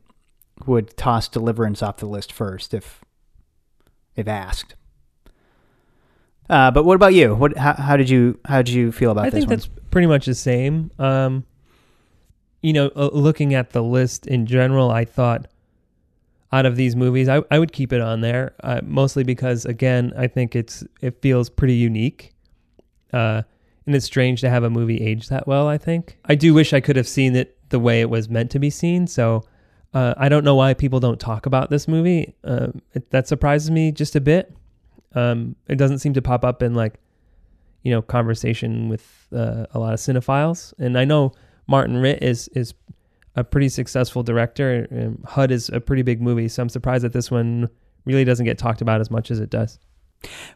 would toss Deliverance off the list first if if asked. Uh, but what about you? What how, how did you how did you feel about I this think one? that's pretty much the same. Um, you know, uh, looking at the list in general, I thought out of these movies, I, I would keep it on there, uh, mostly because again, I think it's it feels pretty unique, uh, and it's strange to have a movie age that well. I think I do wish I could have seen it the way it was meant to be seen. So uh, I don't know why people don't talk about this movie. Um, it, that surprises me just a bit. Um, it doesn't seem to pop up in like you know conversation with uh, a lot of cinephiles and i know martin ritt is is a pretty successful director and hud is a pretty big movie so i'm surprised that this one really doesn't get talked about as much as it does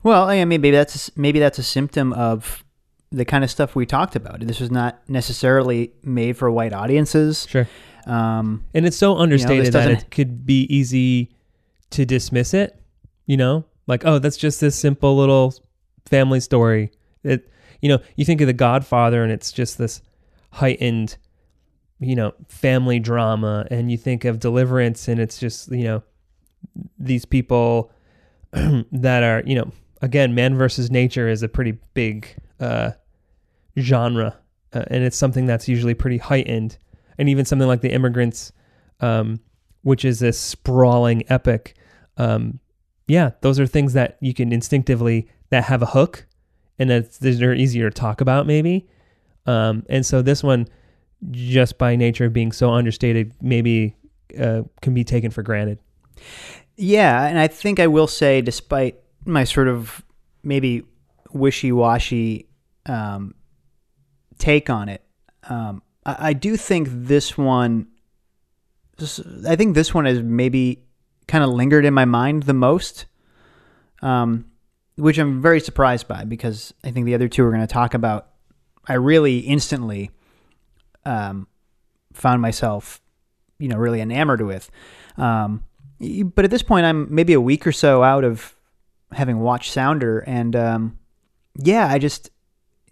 Well, I mean, maybe that's maybe that's a symptom of the kind of stuff we talked about. This was not necessarily made for white audiences. sure Um, and it's so understated that doesn't- it could be easy to dismiss it you know like oh that's just this simple little family story it you know you think of the godfather and it's just this heightened you know family drama and you think of deliverance and it's just you know these people that are you know again man versus nature is a pretty big uh genre uh, and it's something that's usually pretty heightened. And even something like the Emigrants um which is this sprawling epic um yeah those are things that you can instinctively that have a hook and that they're easier to talk about maybe. Um and so this one just by nature of being so understated maybe uh, can be taken for granted yeah, and I think I will say, despite my sort of maybe wishy-washy um, take on it, um, I, I do think this one. I think this one has maybe kind of lingered in my mind the most, um, which I'm very surprised by because I think the other two we're going to talk about, I really instantly um, found myself, you know, really enamored with. Um, but at this point, I'm maybe a week or so out of having watched Sounder, and um, yeah, I just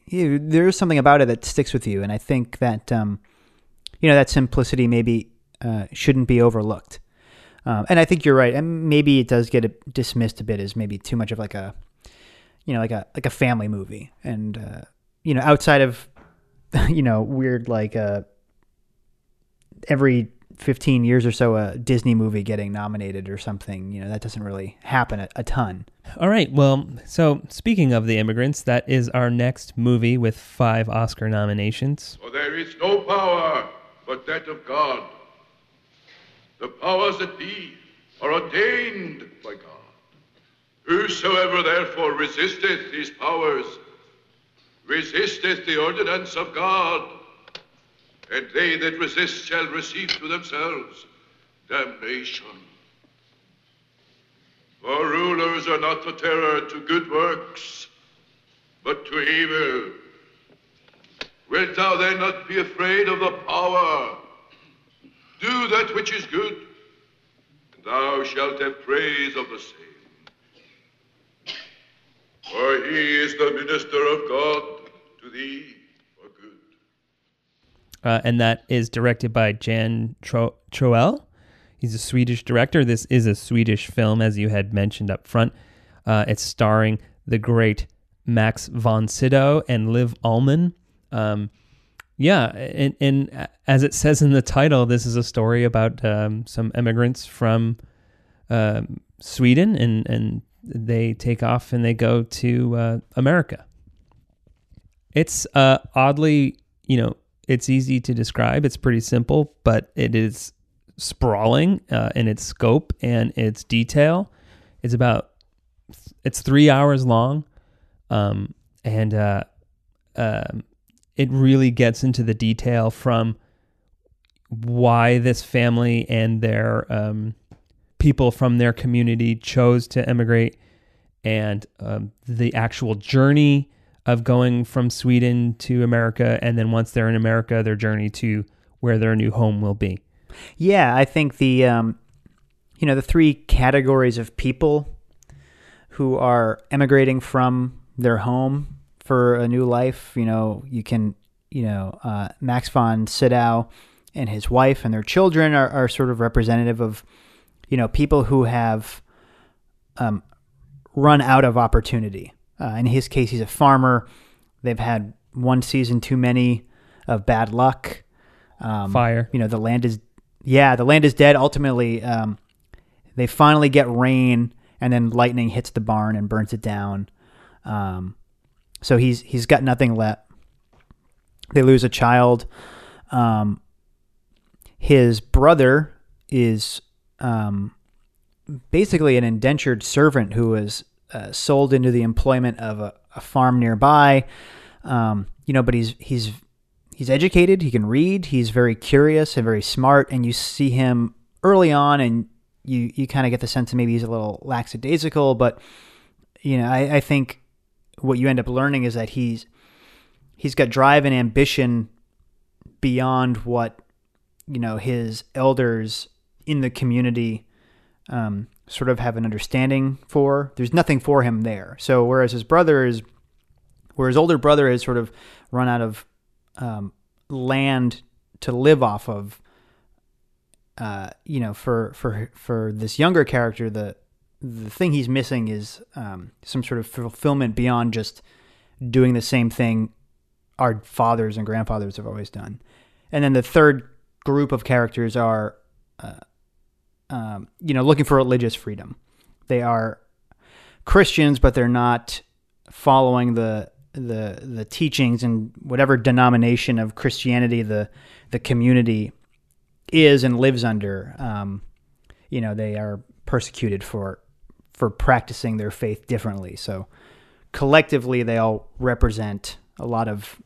you there is something about it that sticks with you, and I think that um, you know that simplicity maybe uh, shouldn't be overlooked. Um, and I think you're right, and maybe it does get dismissed a bit as maybe too much of like a you know like a like a family movie, and uh, you know outside of you know weird like uh, every 15 years or so a Disney movie getting nominated or something. You know, that doesn't really happen a, a ton. all right well so speaking of the Emigrants that is our next movie with five oscar nominations For there is no power but that of God. The powers that be are ordained by God. Whosoever therefore resisteth these powers, resisteth the ordinance of God. And they that resist shall receive to themselves damnation. For rulers are not a terror to good works, but to evil. Wilt thou then not be afraid of the power? Do that which is good, and thou shalt have praise of the same. For he is the minister of God to thee. Uh, and that is directed by Jan Tro- Troell. He's a Swedish director. This is a Swedish film, as you had mentioned up front. Uh, it's starring the great Max von Sydow and Liv Ullmann. Um, yeah, and, and as it says in the title, this is a story about um, some immigrants from um, Sweden, and and they take off and they go to uh, America. It's uh, oddly, you know, it's easy to describe. It's pretty simple, but it is sprawling uh, in its scope and its detail. It's about it's three hours long, um, and uh, um, it really gets into the detail from why this family and their um, people from their community chose to emigrate, and um, the actual journey of going from Sweden to America, and then once they're in America, their journey to where their new home will be. Yeah, I think the um, you know the three categories of people who are emigrating from their home for a new life. You know, you can you know uh, Max von Sydow and his wife and their children are, are sort of representative of you know people who have um, run out of opportunity. Uh, in his case, he's a farmer. They've had one season too many of bad luck. Um, Fire. You know, the land is yeah, the land is dead. Ultimately, um, they finally get rain, and then lightning hits the barn and burns it down. Um, so he's he's got nothing left. They lose a child. Um, his brother is um, basically an indentured servant who was uh, sold into the employment of a, a farm nearby. Um, you know, but he's he's he's educated. He can read. He's very curious and very smart. And you see him early on, and you you kind of get the sense that maybe he's a little lackadaisical. But you know, I, I think what you end up learning is that he's he's got drive and ambition beyond what you know his elders in the community um, sort of have an understanding for. There's nothing for him there. So whereas his brother is, where his older brother has sort of run out of um, land to live off of, uh, you know, for for for this younger character, the the thing he's missing is um, some sort of fulfillment beyond just doing the same thing our fathers and grandfathers have always done. And then the third group of characters are, uh, um, you know, looking for religious freedom. They are Christians, but they're not following the the the teachings and whatever denomination of Christianity the the community is and lives under. Um, you know, they are persecuted for for practicing their faith differently. So collectively, they all represent a lot of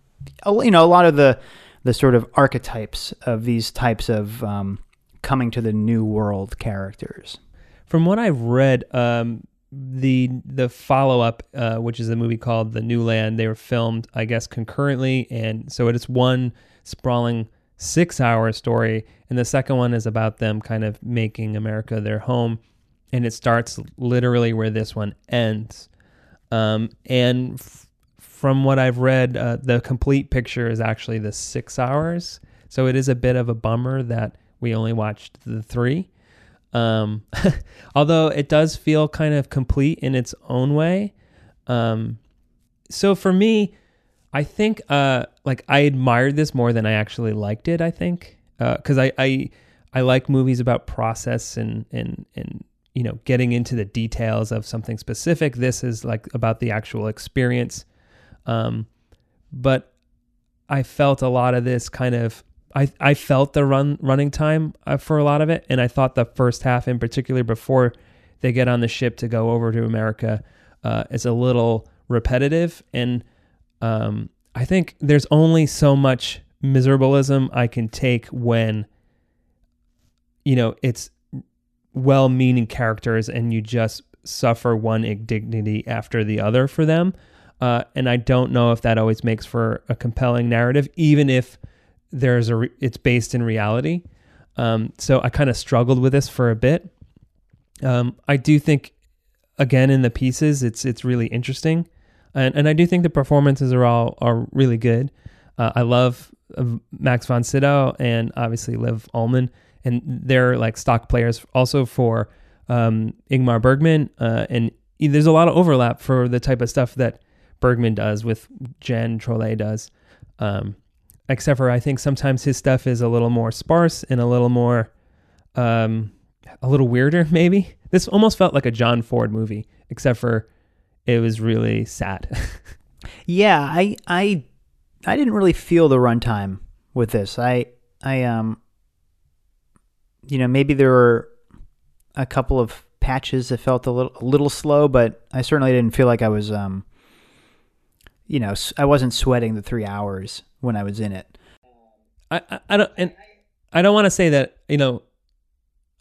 you know a lot of the the sort of archetypes of these types of um, coming to the new world characters. From what I've read, um, the the follow up, uh, which is a movie called The New Land, they were filmed, I guess, concurrently, and so it is one sprawling six hour story, and the second one is about them kind of making America their home, and it starts literally where this one ends, um, and. F- from what I've read, uh, the complete picture is actually the six hours. So it is a bit of a bummer that we only watched the three. Um, although it does feel kind of complete in its own way. Um, so for me, I think uh, like I admired this more than I actually liked it. I think because uh, I, I I like movies about process and and and you know getting into the details of something specific. This is like about the actual experience. Um, but I felt a lot of this kind of I I felt the run running time uh, for a lot of it, and I thought the first half in particular before they get on the ship to go over to America uh, is a little repetitive, and um, I think there's only so much miserableism I can take when you know it's well-meaning characters and you just suffer one indignity after the other for them. Uh, and I don't know if that always makes for a compelling narrative, even if there's a re- it's based in reality. Um, so I kind of struggled with this for a bit. Um, I do think, again, in the pieces, it's it's really interesting, and and I do think the performances are all are really good. Uh, I love uh, Max von Sydow and obviously Liv Ullmann, and they're like stock players also for um, Ingmar Bergman, uh, and there's a lot of overlap for the type of stuff that Bergman does with Jan Troell does. Um, except for I think sometimes his stuff is a little more sparse and a little more, um, a little weirder. Maybe this almost felt like a John Ford movie, except for it was really sad. yeah, I I I didn't really feel the runtime with this. I I um you know maybe there were a couple of patches that felt a little a little slow, but I certainly didn't feel like I was um you know I wasn't sweating the three hours when I was in it. I I, I don't and I don't want to say that you know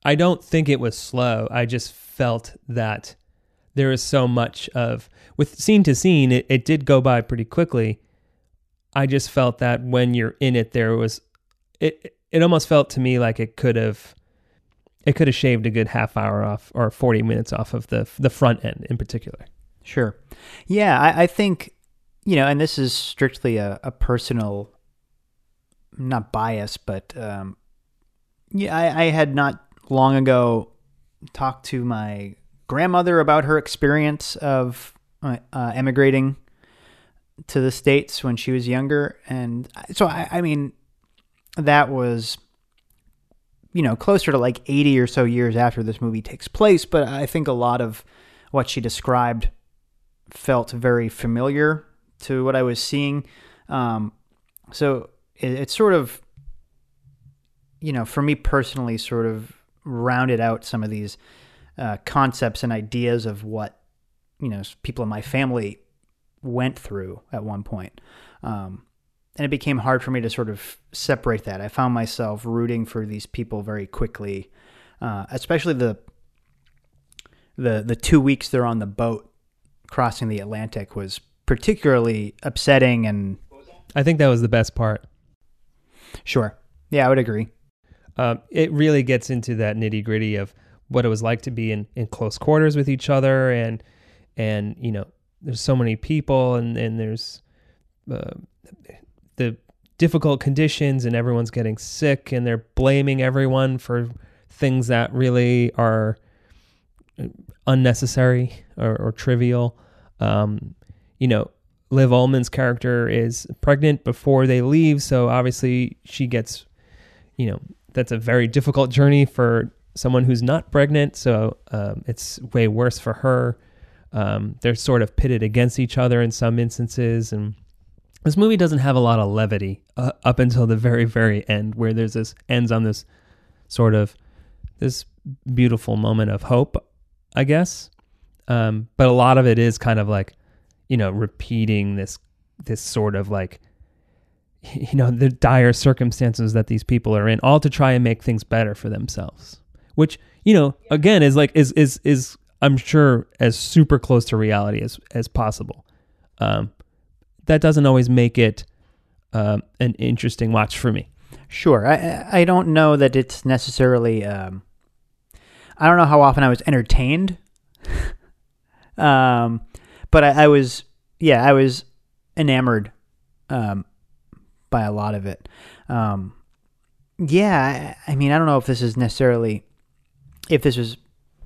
I don't think it was slow. I just felt that there is so much of with scene to scene it, it did go by pretty quickly i just felt that when you're in it there was it it almost felt to me like it could have it could have shaved a good half hour off or 40 minutes off of the the front end in particular sure yeah i, I think you know and this is strictly a, a personal not bias but um yeah I, I had not long ago talked to my grandmother about her experience of uh, uh, emigrating to the states when she was younger, and so I, I mean, that was you know closer to like 80 or so years after this movie takes place. But i think a lot of what she described felt very familiar to what i was seeing um, so it, it's sort of you know for me personally sort of rounded out some of these uh, concepts and ideas of what you know people in my family went through at one point. Um, and it became hard for me to sort of separate that. I found myself rooting for these people very quickly, uh, especially the the the two weeks they're on the boat crossing the Atlantic was particularly upsetting and. I think that was the best part. Sure. Yeah, I would agree. Um, it really gets into that nitty gritty of what it was like to be in, in close quarters with each other and and you know there's so many people and and there's uh, the difficult conditions and everyone's getting sick and they're blaming everyone for things that really are unnecessary or, or trivial um, you know liv ullmann's character is pregnant before they leave so obviously she gets you know that's a very difficult journey for someone who's not pregnant, so um, it's way worse for her. Um, they're sort of pitted against each other in some instances, and this movie doesn't have a lot of levity uh, up until the very, very end, where there's this ends on this sort of this beautiful moment of hope, I guess. Um, but a lot of it is kind of like, you know, repeating this this sort of like you know the dire circumstances that these people are in all to try and make things better for themselves which you know again is like is is is I'm sure as super close to reality as as possible. Um, that doesn't always make it um, an interesting watch for me. Sure, I I don't know that it's necessarily. Um, I don't know how often I was entertained. um, but I, I, was, yeah, I was enamored um, by a lot of it. Um, yeah, I, I mean, I don't know if this is necessarily if this was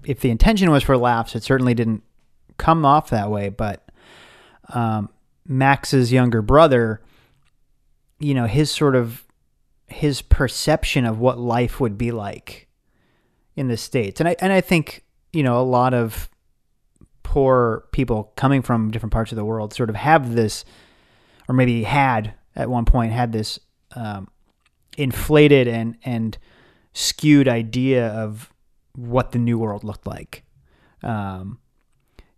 if the intention was for laughs, it certainly didn't come off that way. But um, Max's younger brother, you know, his sort of his perception of what life would be like in the states, and I and I think you know a lot of poor people coming from different parts of the world sort of have this, or maybe had at one point had this um, inflated and and skewed idea of what the new world looked like. Um,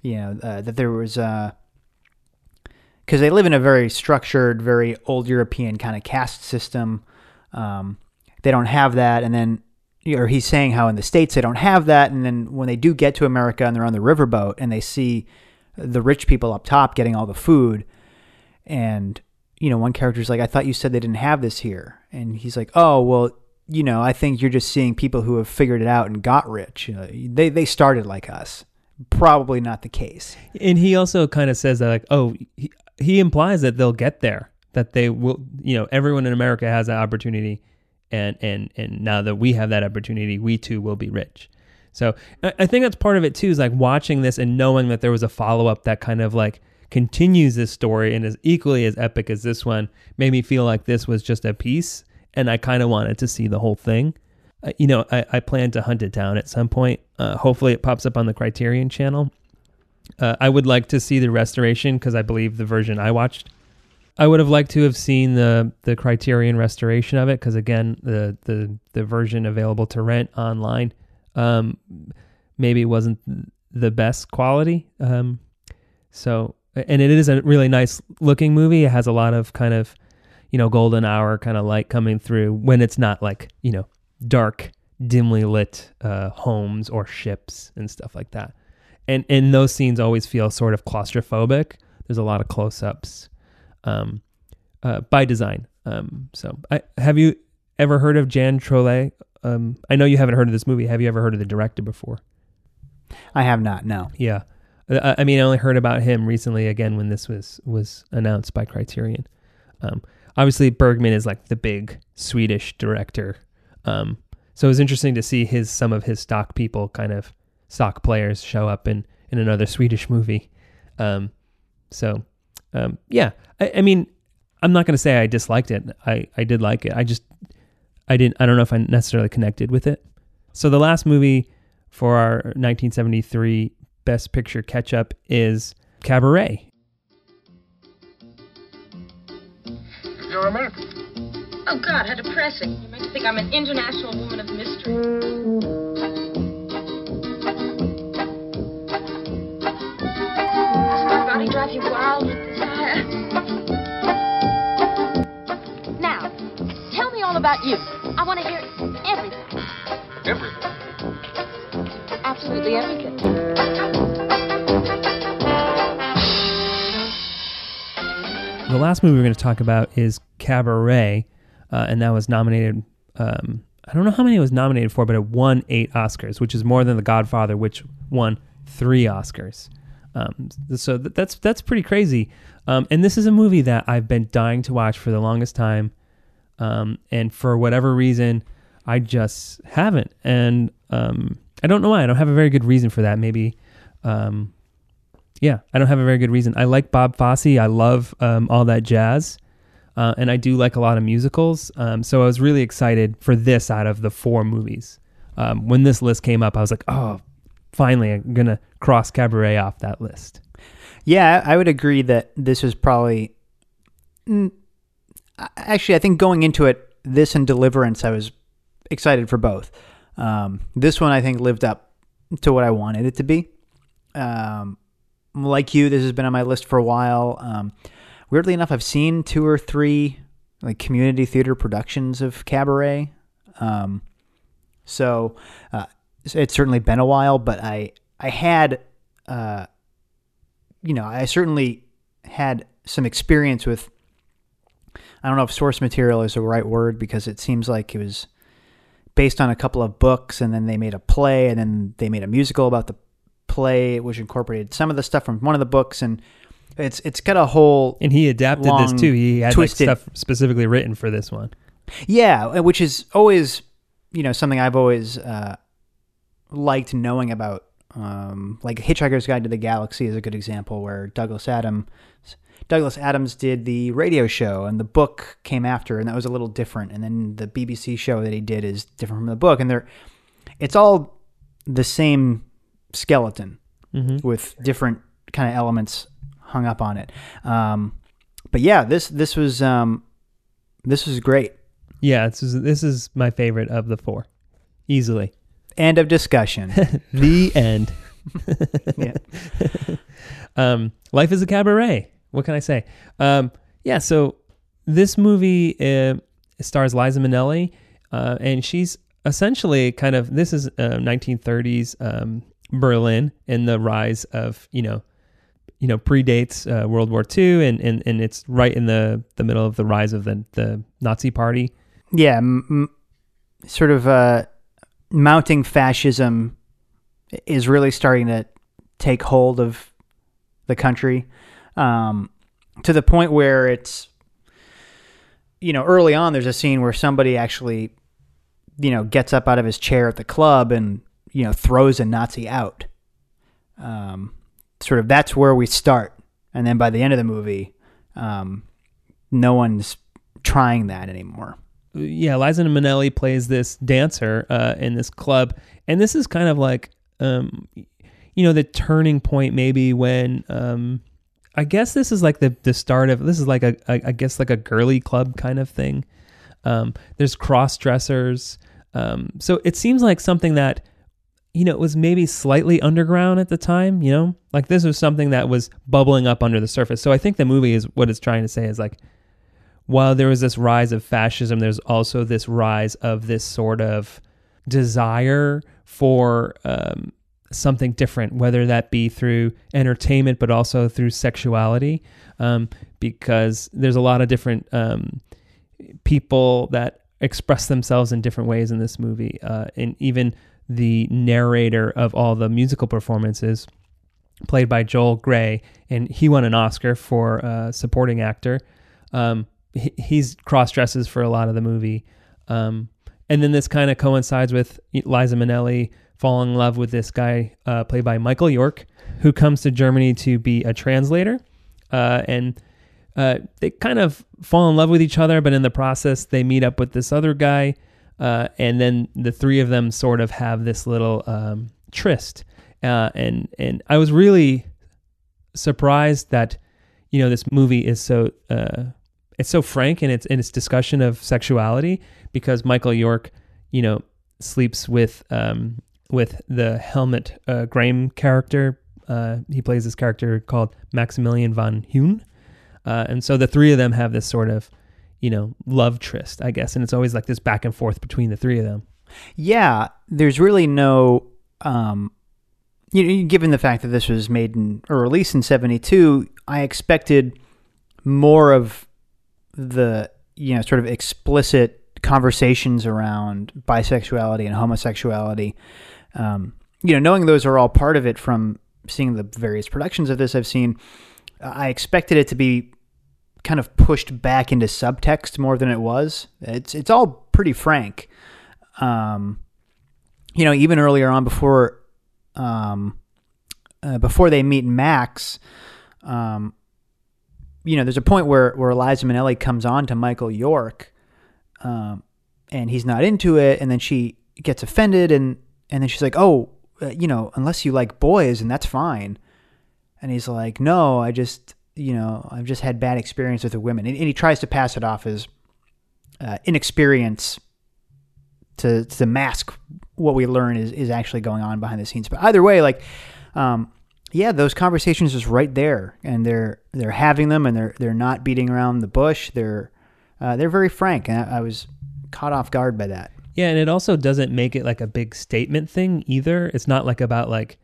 you know, uh, that there was because uh, they live in a very structured, very old European kind of caste system. Um, they don't have that, and then or he's saying how in the states they don't have that, and then when they do get to America and they're on the riverboat and they see the rich people up top getting all the food, and you know one character's like, "I thought you said they didn't have this here," and he's like, "Oh well." You know, I think you're just seeing people who have figured it out and got rich. You know, they they started like us. Probably not the case. And he also kind of says that, like, oh, he, he implies that they'll get there, that they will, you know, everyone in America has that opportunity, and and and now that we have that opportunity, we too will be rich. So I, think that's part of it too, is like watching this and knowing that there was a follow up that kind of like continues this story and is equally as epic as this one made me feel like this was just a piece, and I kind of wanted to see the whole thing. Uh, you know, I, I plan to hunt it down at some point. Uh, hopefully, it pops up on the Criterion channel. Uh, I would like to see the restoration because I believe the version I watched. I would have liked to have seen the the Criterion restoration of it because again, the the the version available to rent online um, maybe wasn't the best quality. Um, so, and it is a really nice looking movie. It has a lot of kind of you know golden hour kind of light coming through when it's not like you know dark dimly lit uh, homes or ships and stuff like that and and those scenes always feel sort of claustrophobic there's a lot of close-ups um, uh, by design um, so I, have you ever heard of Jan Troell um, i know you haven't heard of this movie have you ever heard of the director before I have not. No. yeah I, I mean i only heard about him recently again when this was was announced by criterion um, obviously bergman is like the big swedish director um, so it was interesting to see his some of his stock people kind of stock players show up in in another Swedish movie. Um, so um, yeah, I, I mean, I'm not going to say I disliked it. I I did like it. I just I didn't. I don't know if I necessarily connected with it. So the last movie for our 1973 Best Picture catch up is Cabaret. You're American. Oh, God, how depressing. You make me think I'm an international woman of mystery. Does my body drive you wild with desire? Now, tell me all about you. I want to hear everything. Everything. Absolutely everything. The last movie we're going to talk about is Cabaret, uh, and that was nominated. Um, I don't know how many it was nominated for, but it won eight Oscars, which is more than The Godfather, which won three Oscars. Um, so th- that's that's pretty crazy. Um, and this is a movie that I've been dying to watch for the longest time, um, and for whatever reason, I just haven't. And um, I don't know why. I don't have a very good reason for that. Maybe um, yeah, I don't have a very good reason. I like Bob Fosse. I love um, all that jazz, uh, and I do like a lot of musicals. So I was really excited for this out of the four movies. When this list came up, I was like, oh, finally, I'm gonna cross Cabaret off that list. Yeah, I would agree that this was probably. Actually, I think going into it, this and Deliverance, I was excited for both. Um, this one, I think, lived up to what I wanted it to be. Um, like you, this has been on my list for a while. Um, weirdly enough, I've seen two or three like community theater productions of Cabaret. Um, so uh, it's certainly been a while, but I I had, uh, you know, I certainly had some experience with. I don't know if source material is the right word because it seems like it was based on a couple of books, and then they made a play, and then they made a musical about the play, which incorporated some of the stuff from one of the books, and it's it's got a whole And he adapted this too. He had like, twisted stuff specifically written for this one. Yeah, which is always, you know, something I've always uh, liked knowing about. Um, like Hitchhiker's Guide to the Galaxy is a good example where Douglas Adams, Douglas Adams did the radio show, and the book came after, and that was a little different. And then the BBC show that he did is different from the book, and they're, it's all the same skeleton Mhm. with different kind of elements hung up on it. Um, but yeah, this this was um, this was great. Yeah, this is this is my favorite of the four, easily. End of discussion. the end. Yeah. um, life is a cabaret. What can I say? Um, yeah. So this movie uh, stars Liza Minnelli, uh, and she's essentially kind of this is uh, 1930s um, Berlin and the rise of you know you know predates uh, World War II and, and and it's right in the the middle of the rise of the the Nazi Party. Yeah, m- m- sort of uh, mounting fascism is really starting to take hold of the country um, to the point where it's you know early on there's a scene where somebody actually you know gets up out of his chair at the club and you know throws a Nazi out. Um, sort of that's where we start, and then by the end of the movie, um, no one's trying that anymore. Yeah, Liza Minnelli plays this dancer uh, in this club, and this is kind of like, um, you know, the turning point maybe when. Um, I guess this is like the the start of this is like a, a I guess like a girly club kind of thing. Um, there's cross dressers, um, so it seems like something that you know it was maybe slightly underground at the time. You know, like this was something that was bubbling up under the surface. So I think the movie is what it's trying to say is like, while there was this rise of fascism, there's also this rise of this sort of desire for um, something different, whether that be through entertainment, but also through sexuality, um, because there's a lot of different um, people that express themselves in different ways in this movie, uh, and even the narrator of all the musical performances, played by Joel Grey, and he won an Oscar for uh, supporting actor. Um, he's cross dresses for a lot of the movie. Um, and then this kind of coincides with Liza Minnelli falling in love with this guy uh, played by Michael York, who comes to Germany to be a translator. Uh, and uh, they kind of fall in love with each other, but in the process, they meet up with this other guy. Uh, and then the three of them sort of have this little um, tryst. Uh, and, and I was really surprised that, you know, this movie is so, uh, it's so frank in its, in its discussion of sexuality because Michael York, you know, sleeps with um, with the Helmut uh, Griem character. Uh, he plays this character called Maximilian von Heune, uh, and so the three of them have this sort of, you know, love tryst, I guess, and it's always like this back and forth between the three of them. Yeah, there's really no, um, you know, given the fact that this was made in or released in '72, I expected more of the you know sort of explicit conversations around bisexuality and homosexuality. Um, you know, knowing those are all part of it from seeing the various productions of this I've seen, I expected it to be kind of pushed back into subtext more than it was. It's it's all pretty frank. Um, you know, even earlier on before um, uh, before they meet Max, um, you know, there's a point where where Eliza Minnelli comes on to Michael York, um, and he's not into it, and then she gets offended, and and then she's like, "Oh, uh, you know, unless you like boys, and that's fine," and he's like, "No, I just, you know, I've just had bad experience with the women," and, and he tries to pass it off as uh, inexperience to to mask what we learn is is actually going on behind the scenes. But either way, like. Um, yeah, those conversations is right there, and they're they're having them, and they're they're not beating around the bush. They're uh, they're very frank, and I, I, was caught off guard by that. Yeah, and it also doesn't make it like a big statement thing either. It's not like about like,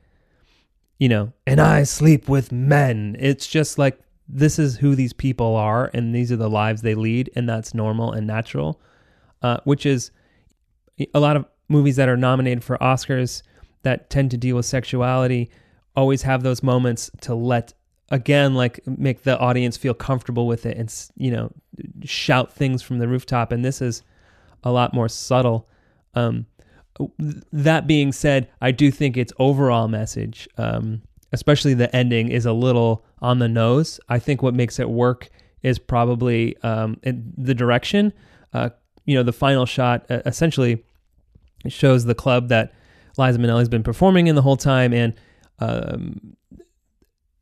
you know, and I sleep with men. It's just like this is who these people are, and these are the lives they lead, and that's normal and natural. Uh, which is a lot of movies that are nominated for Oscars that tend to deal with sexuality always have those moments to let again like make the audience feel comfortable with it and you know shout things from the rooftop. And this is a lot more subtle. Um, that being said i do think its overall message um, especially the ending is a little on the nose. I think what makes it work is probably um, the direction. Uh, you know the final shot essentially shows the club that liza minnelli's been performing in the whole time. And um,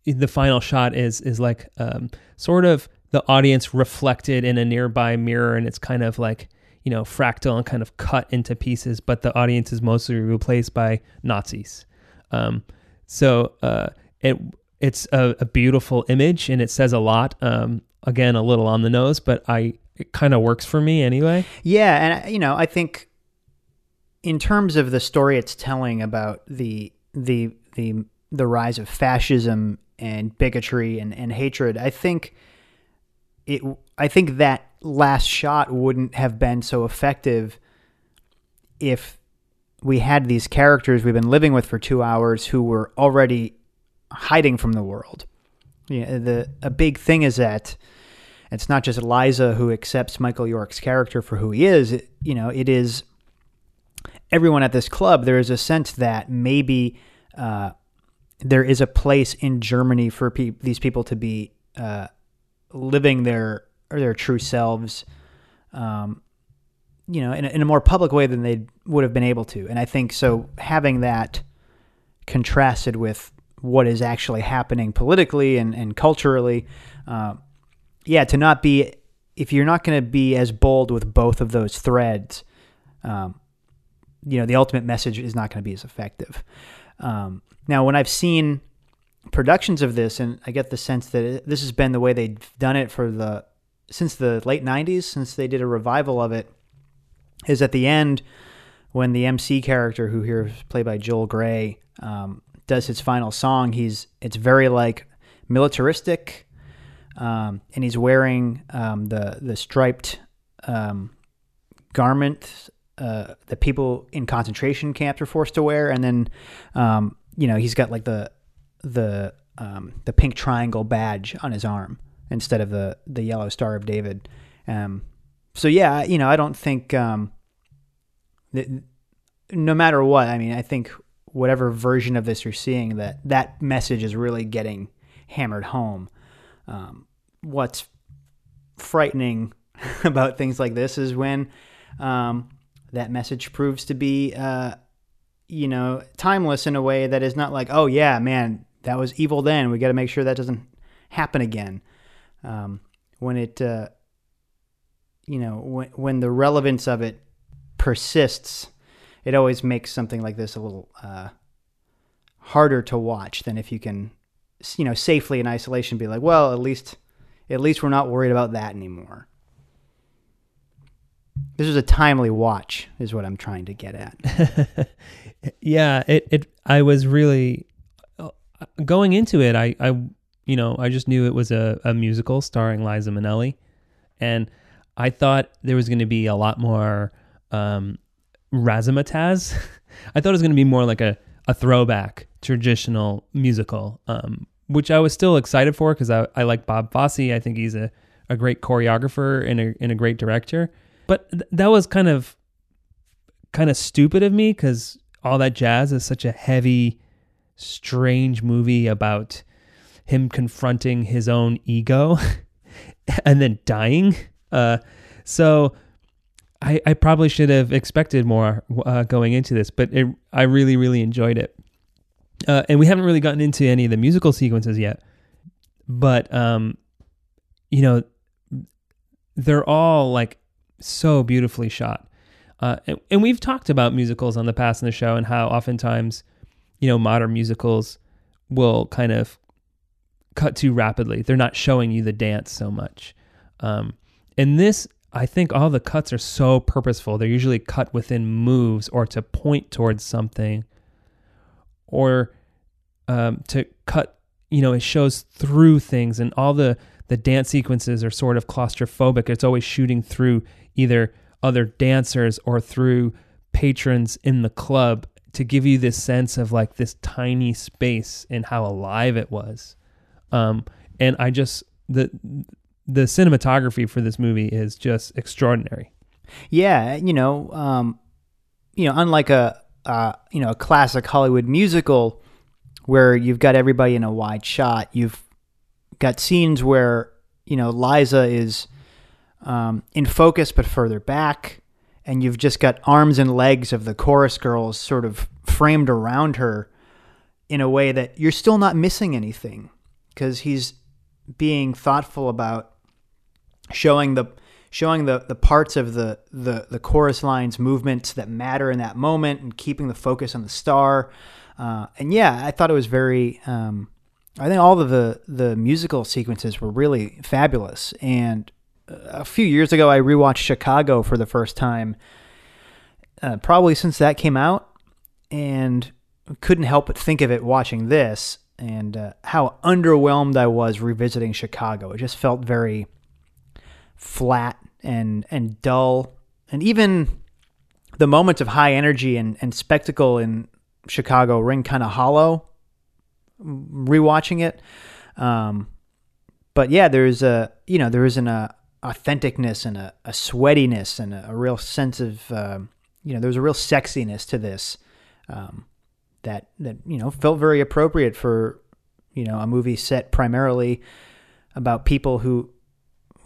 the final shot is is like um, sort of the audience reflected in a nearby mirror, and it's kind of like you know fractal and kind of cut into pieces, but the audience is mostly replaced by Nazis. Um, so uh, it it's a, a, beautiful image, and it says a lot. Um, again, a little on the nose, but I it kind of works for me anyway. Yeah, and you know I think in terms of the story it's telling about the the the the rise of fascism and bigotry and, and hatred, I think it I think that last shot wouldn't have been so effective if we had these characters we've been living with for two hours who were already hiding from the world. Yeah, the a big thing is that it's not just Liza who accepts Michael York's character for who he is. It, you know, it is everyone at this club. There is a sense that maybe uh, there is a place in Germany for pe- these people to be uh, living their or their true selves, um, you know, in a, in a more public way than they would have been able to. And I think so. Having that contrasted with what is actually happening politically and, and culturally, uh, yeah, to not be if you're not going to be as bold with both of those threads, um, you know, the ultimate message is not going to be as effective. Um, now, when I've seen productions of this, and I get the sense that it, this has been the way they've done it for the since the late '90s, since they did a revival of it, is at the end when the MC character, who here is played by Joel Grey, um, does his final song. He's it's very like militaristic, um, and he's wearing um, the the striped um, garment uh, that people in concentration camps are forced to wear, and then um, you know he's got like the the um, the pink triangle badge on his arm instead of the the yellow star of David. Um, so yeah, you know I don't think um, that no matter what, I mean I think whatever version of this you're seeing that that message is really getting hammered home. Um, what's frightening about things like this is when um, that message proves to be, uh, you know, timeless in a way that is not like, oh yeah, man, that was evil then. We got to make sure that doesn't happen again. Um, when it, uh, you know, when when the relevance of it persists, it always makes something like this a little uh, harder to watch than if you can, you know, safely in isolation be like, well, at least, at least we're not worried about that anymore. This is a timely watch, is what I'm trying to get at. yeah, it, it I was really uh, going into it. I, I you know I just knew it was a, a musical starring Liza Minnelli, and I thought there was going to be a lot more um, razzmatazz. I thought it was going to be more like a a throwback traditional musical, um, which I was still excited for because I, I like Bob Fosse. I think he's a, a great choreographer and a, and a great director. But th- that was kind of kind of stupid of me because all that jazz is such a heavy, strange movie about him confronting his own ego and then dying. Uh, so I, I probably should have expected more uh, going into this, but it, I really, really enjoyed it. Uh, and we haven't really gotten into any of the musical sequences yet, but um, you know, they're all like so beautifully shot. Uh, and, and we've talked about musicals on the past in the show and how oftentimes, you know, modern musicals will kind of cut too rapidly. They're not showing you the dance so much. Um, and this, I think all the cuts are so purposeful. They're usually cut within moves or to point towards something or um, to cut, you know, it shows through things and all the, the dance sequences are sort of claustrophobic. It's always shooting through either other dancers or through patrons in the club to give you this sense of like this tiny space and how alive it was. Um, and I just the the cinematography for this movie is just extraordinary. Yeah, you know, um, you know, unlike a uh, you know a classic Hollywood musical where you've got everybody in a wide shot, you've got scenes where you know Liza is um, in focus but further back, and you've just got arms and legs of the chorus girls sort of framed around her in a way that you're still not missing anything because he's being thoughtful about showing the showing the, the parts of the, the, the chorus lines movements that matter in that moment and keeping the focus on the star. Uh, and yeah, I thought it was very, um, I think all of the, the musical sequences were really fabulous. And a few years ago, I rewatched Chicago for the first time. uh, probably since that came out, and couldn't help but think of it watching this and uh, how underwhelmed I was revisiting Chicago. It just felt very flat and and dull, and even the moments of high energy and, and spectacle in Chicago ring kind of hollow. Rewatching it, um, but yeah, there's a you know there isn't uh, authenticness and a, a sweatiness and a, a real sense of uh, you know there's a real sexiness to this um, that that you know felt very appropriate for you know a movie set primarily about people who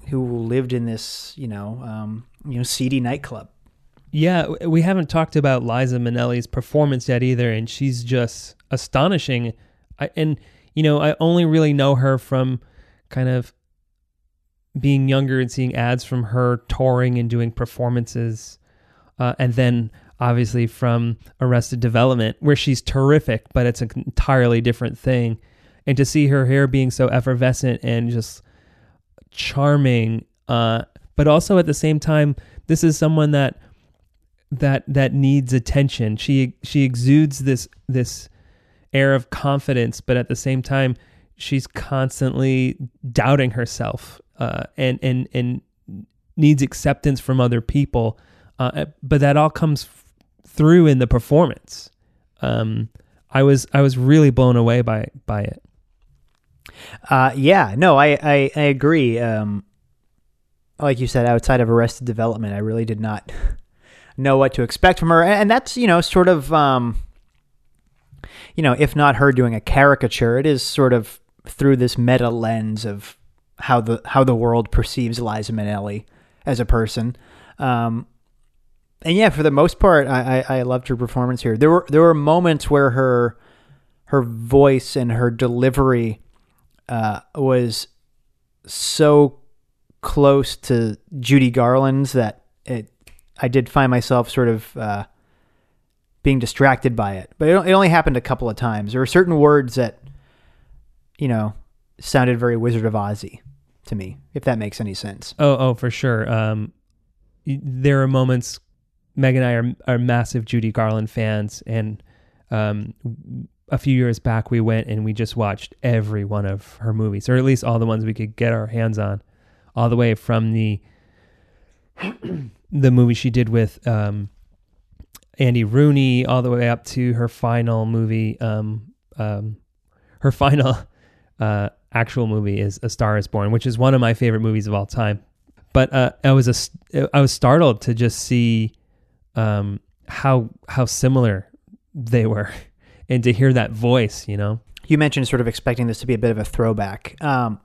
who lived in this you know um, you know seedy nightclub. Yeah, we haven't talked about Liza Minnelli's performance yet either, and she's just astonishing. I, and you know, I only really know her from kind of being younger and seeing ads from her touring and doing performances, uh, and then obviously from Arrested Development, where she's terrific, but it's an entirely different thing. And to see her hair being so effervescent and just charming, uh, but also at the same time, this is someone that that that needs attention. She she exudes this this air of confidence, but at the same time, she's constantly doubting herself uh, and and and needs acceptance from other people. Uh, but that all comes f- through in the performance. Um, I was I was really blown away by by it. Uh, yeah, no, I I, I agree. Um, like you said, outside of Arrested Development, I really did not know what to expect from her, and that's you know sort of um, you know if not her doing a caricature, it is sort of through this meta lens of how the how the world perceives Liza Minnelli as a person. Um, and yeah, for the most part, I, I, I loved her performance here. There were there were moments where her her voice and her delivery uh, was so close to Judy Garland's that it I did find myself sort of uh, being distracted by it. But it, it only happened a couple of times. There were certain words that you know sounded very Wizard of Ozzy to me, if that makes any sense. Oh, oh, for sure. Um, there are moments. Meg and I are are massive Judy Garland fans, and um, a few years back we went and we just watched every one of her movies, or at least all the ones we could get our hands on, all the way from the the movie she did with um, Andy Rooney, all the way up to her final movie. Um, um, her final uh, actual movie is A Star Is Born, which is one of my favorite movies of all time. But uh, I was a, I was startled to just see um, how how similar they were, and to hear that voice. You know, You mentioned sort of expecting this to be a bit of a throwback. Um,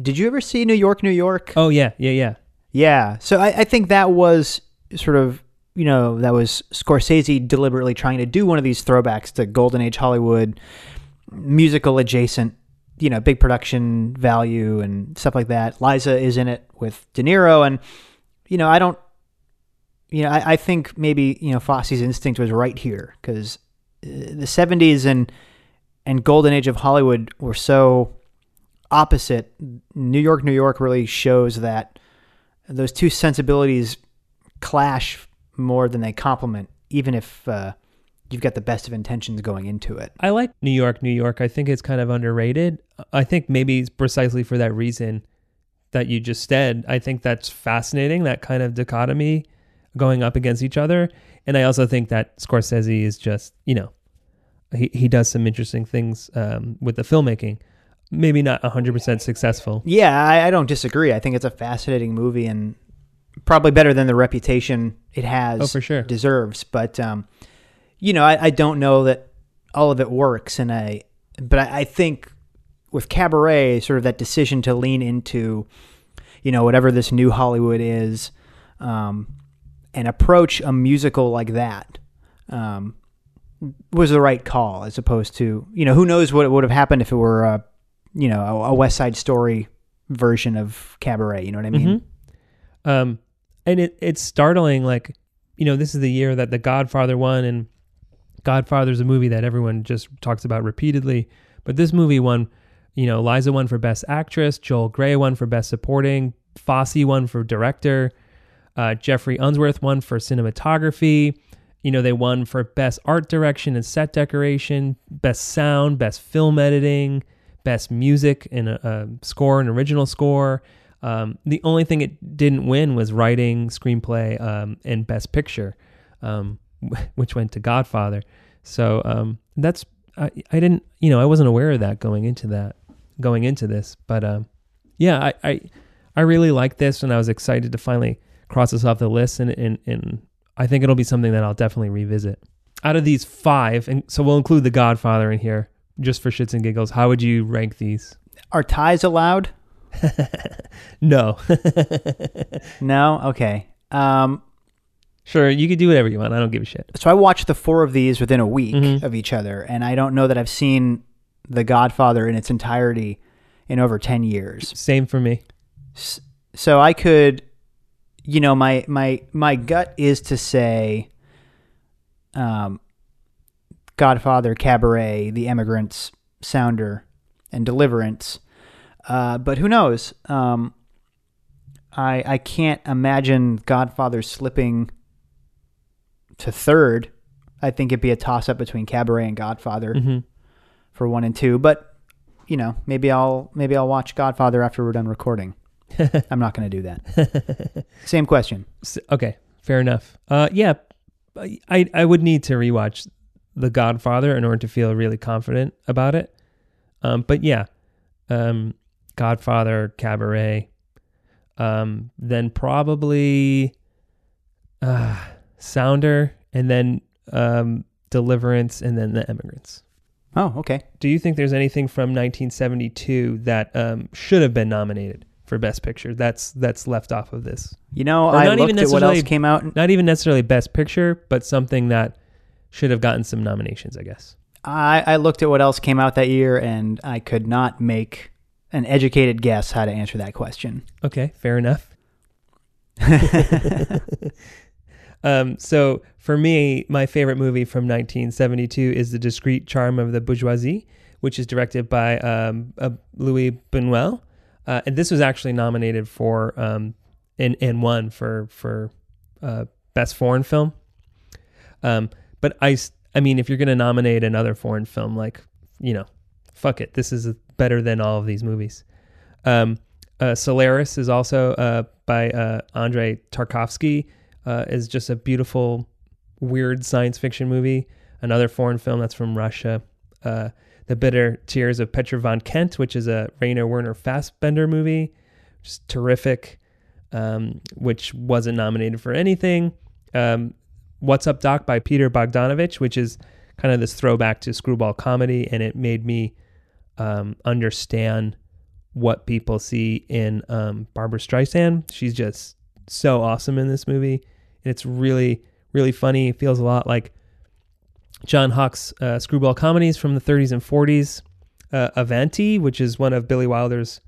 did you ever see New York, New York? oh yeah, yeah, yeah. Yeah. So I, I think that was sort of, you know, that was Scorsese deliberately trying to do one of these throwbacks to Golden Age Hollywood, musical adjacent, you know, big production value and stuff like that. Liza is in it with De Niro. And, you know, I don't, you know, I, I think maybe, you know, Fosse's instinct was right here because the 70s and, and Golden Age of Hollywood were so opposite. New York, New York really shows that those two sensibilities clash more than they complement, even if uh, you've got the best of intentions going into it. I like New York, New York. I think it's kind of underrated. I think maybe it's precisely for that reason that you just said. I think that's fascinating, that kind of dichotomy going up against each other. And I also think that Scorsese is just, you know, he, he does some interesting things um, with the filmmaking. Maybe not 100% successful. Yeah, I, I don't disagree. I think it's a fascinating movie and probably better than the reputation it has Oh, for sure. deserves. But um, you know, I, I don't know that all of it works, and I but I, I think with Cabaret, sort of that decision to lean into, you know, whatever this new Hollywood is, um, and approach a musical like that. Um, was the right call as opposed to you know who knows what would have happened if it were a you know a, a West Side Story version of Cabaret. You know what I mean? Mhm. Um, and it it's startling. Like, you know, this is the year that The Godfather won, and Godfather's a movie that everyone just talks about repeatedly. But this movie won. You know, Liza won for Best Actress, Joel Grey won for Best Supporting, Fosse won for Director. Uh, Geoffrey Unsworth won for cinematography. You know, they won for best art direction and set decoration, best sound, best film editing, best music and a, a score and original score. Um, the only thing it didn't win was writing, screenplay, um, and best picture, um, which went to Godfather. So um, that's I, I didn't you know I wasn't aware of that going into that going into this, but um, yeah, I, I I really like this, and I was excited to finally cross this off the list, and and and I think it'll be something that I'll definitely revisit. Out of these five, and so we'll include The Godfather in here just for shits and giggles. How would you rank these? Are ties allowed? no. no. Okay. Um, sure, you could do whatever you want. I don't give a shit. So I watched the four of these within a week Mhm. of each other, and I don't know that I've seen The Godfather in its entirety in over ten years. Same for me. S- So I could, you know, my my my gut is to say, um, Godfather, Cabaret, The Emigrants, Sounder, and Deliverance. Uh, but who knows? Um, I I can't imagine Godfather slipping to third. I think it'd be a toss up between Cabaret and Godfather Mhm. for one and two. But you know, maybe I'll maybe I'll watch Godfather after we're done recording. I'm not going to do that. Same question. Okay, fair enough. Uh, yeah, I I would need to rewatch The Godfather in order to feel really confident about it. Um, but yeah, um, Godfather, Cabaret, um, then probably uh, Sounder, and then um, Deliverance, and then The Emigrants. Oh, okay. Do you think there's anything from 1972 that um, should have been nominated for Best Picture? That's that's left off of this. You know, Or I not looked even at what else came out. Not even necessarily Best Picture, but something that should have gotten some nominations, I guess. I, I looked at what else came out that year, and I could not make an educated guess how to answer that question. Okay, fair enough. um, so for me, my favorite movie from 1972 is The Discreet Charm of the Bourgeoisie, which is directed by um, uh, Luis Buñuel. Uh, and this was actually nominated for um, and, and won for for uh, best foreign film. Um, but I mean, if you're going to nominate another foreign film, like you know, fuck it, this is better than all of these movies. Um, uh, Solaris is also uh, by uh, Andrei Tarkovsky. Uh, is just a beautiful, weird science fiction movie. Another foreign film that's from Russia. Uh, the Bitter Tears of Petra von Kant, which is a Rainer Werner Fassbinder movie, just terrific, um, which wasn't nominated for anything. Um, What's Up Doc by Peter Bogdanovich, which is kind of this throwback to screwball comedy, and it made me um, understand what people see in um, Barbra Streisand. She's just so awesome in this movie, and it's really, really funny. It feels a lot like John Hawkes' uh, screwball comedies from the 30s and 40s. Uh, Avanti, which is one of Billy Wilder's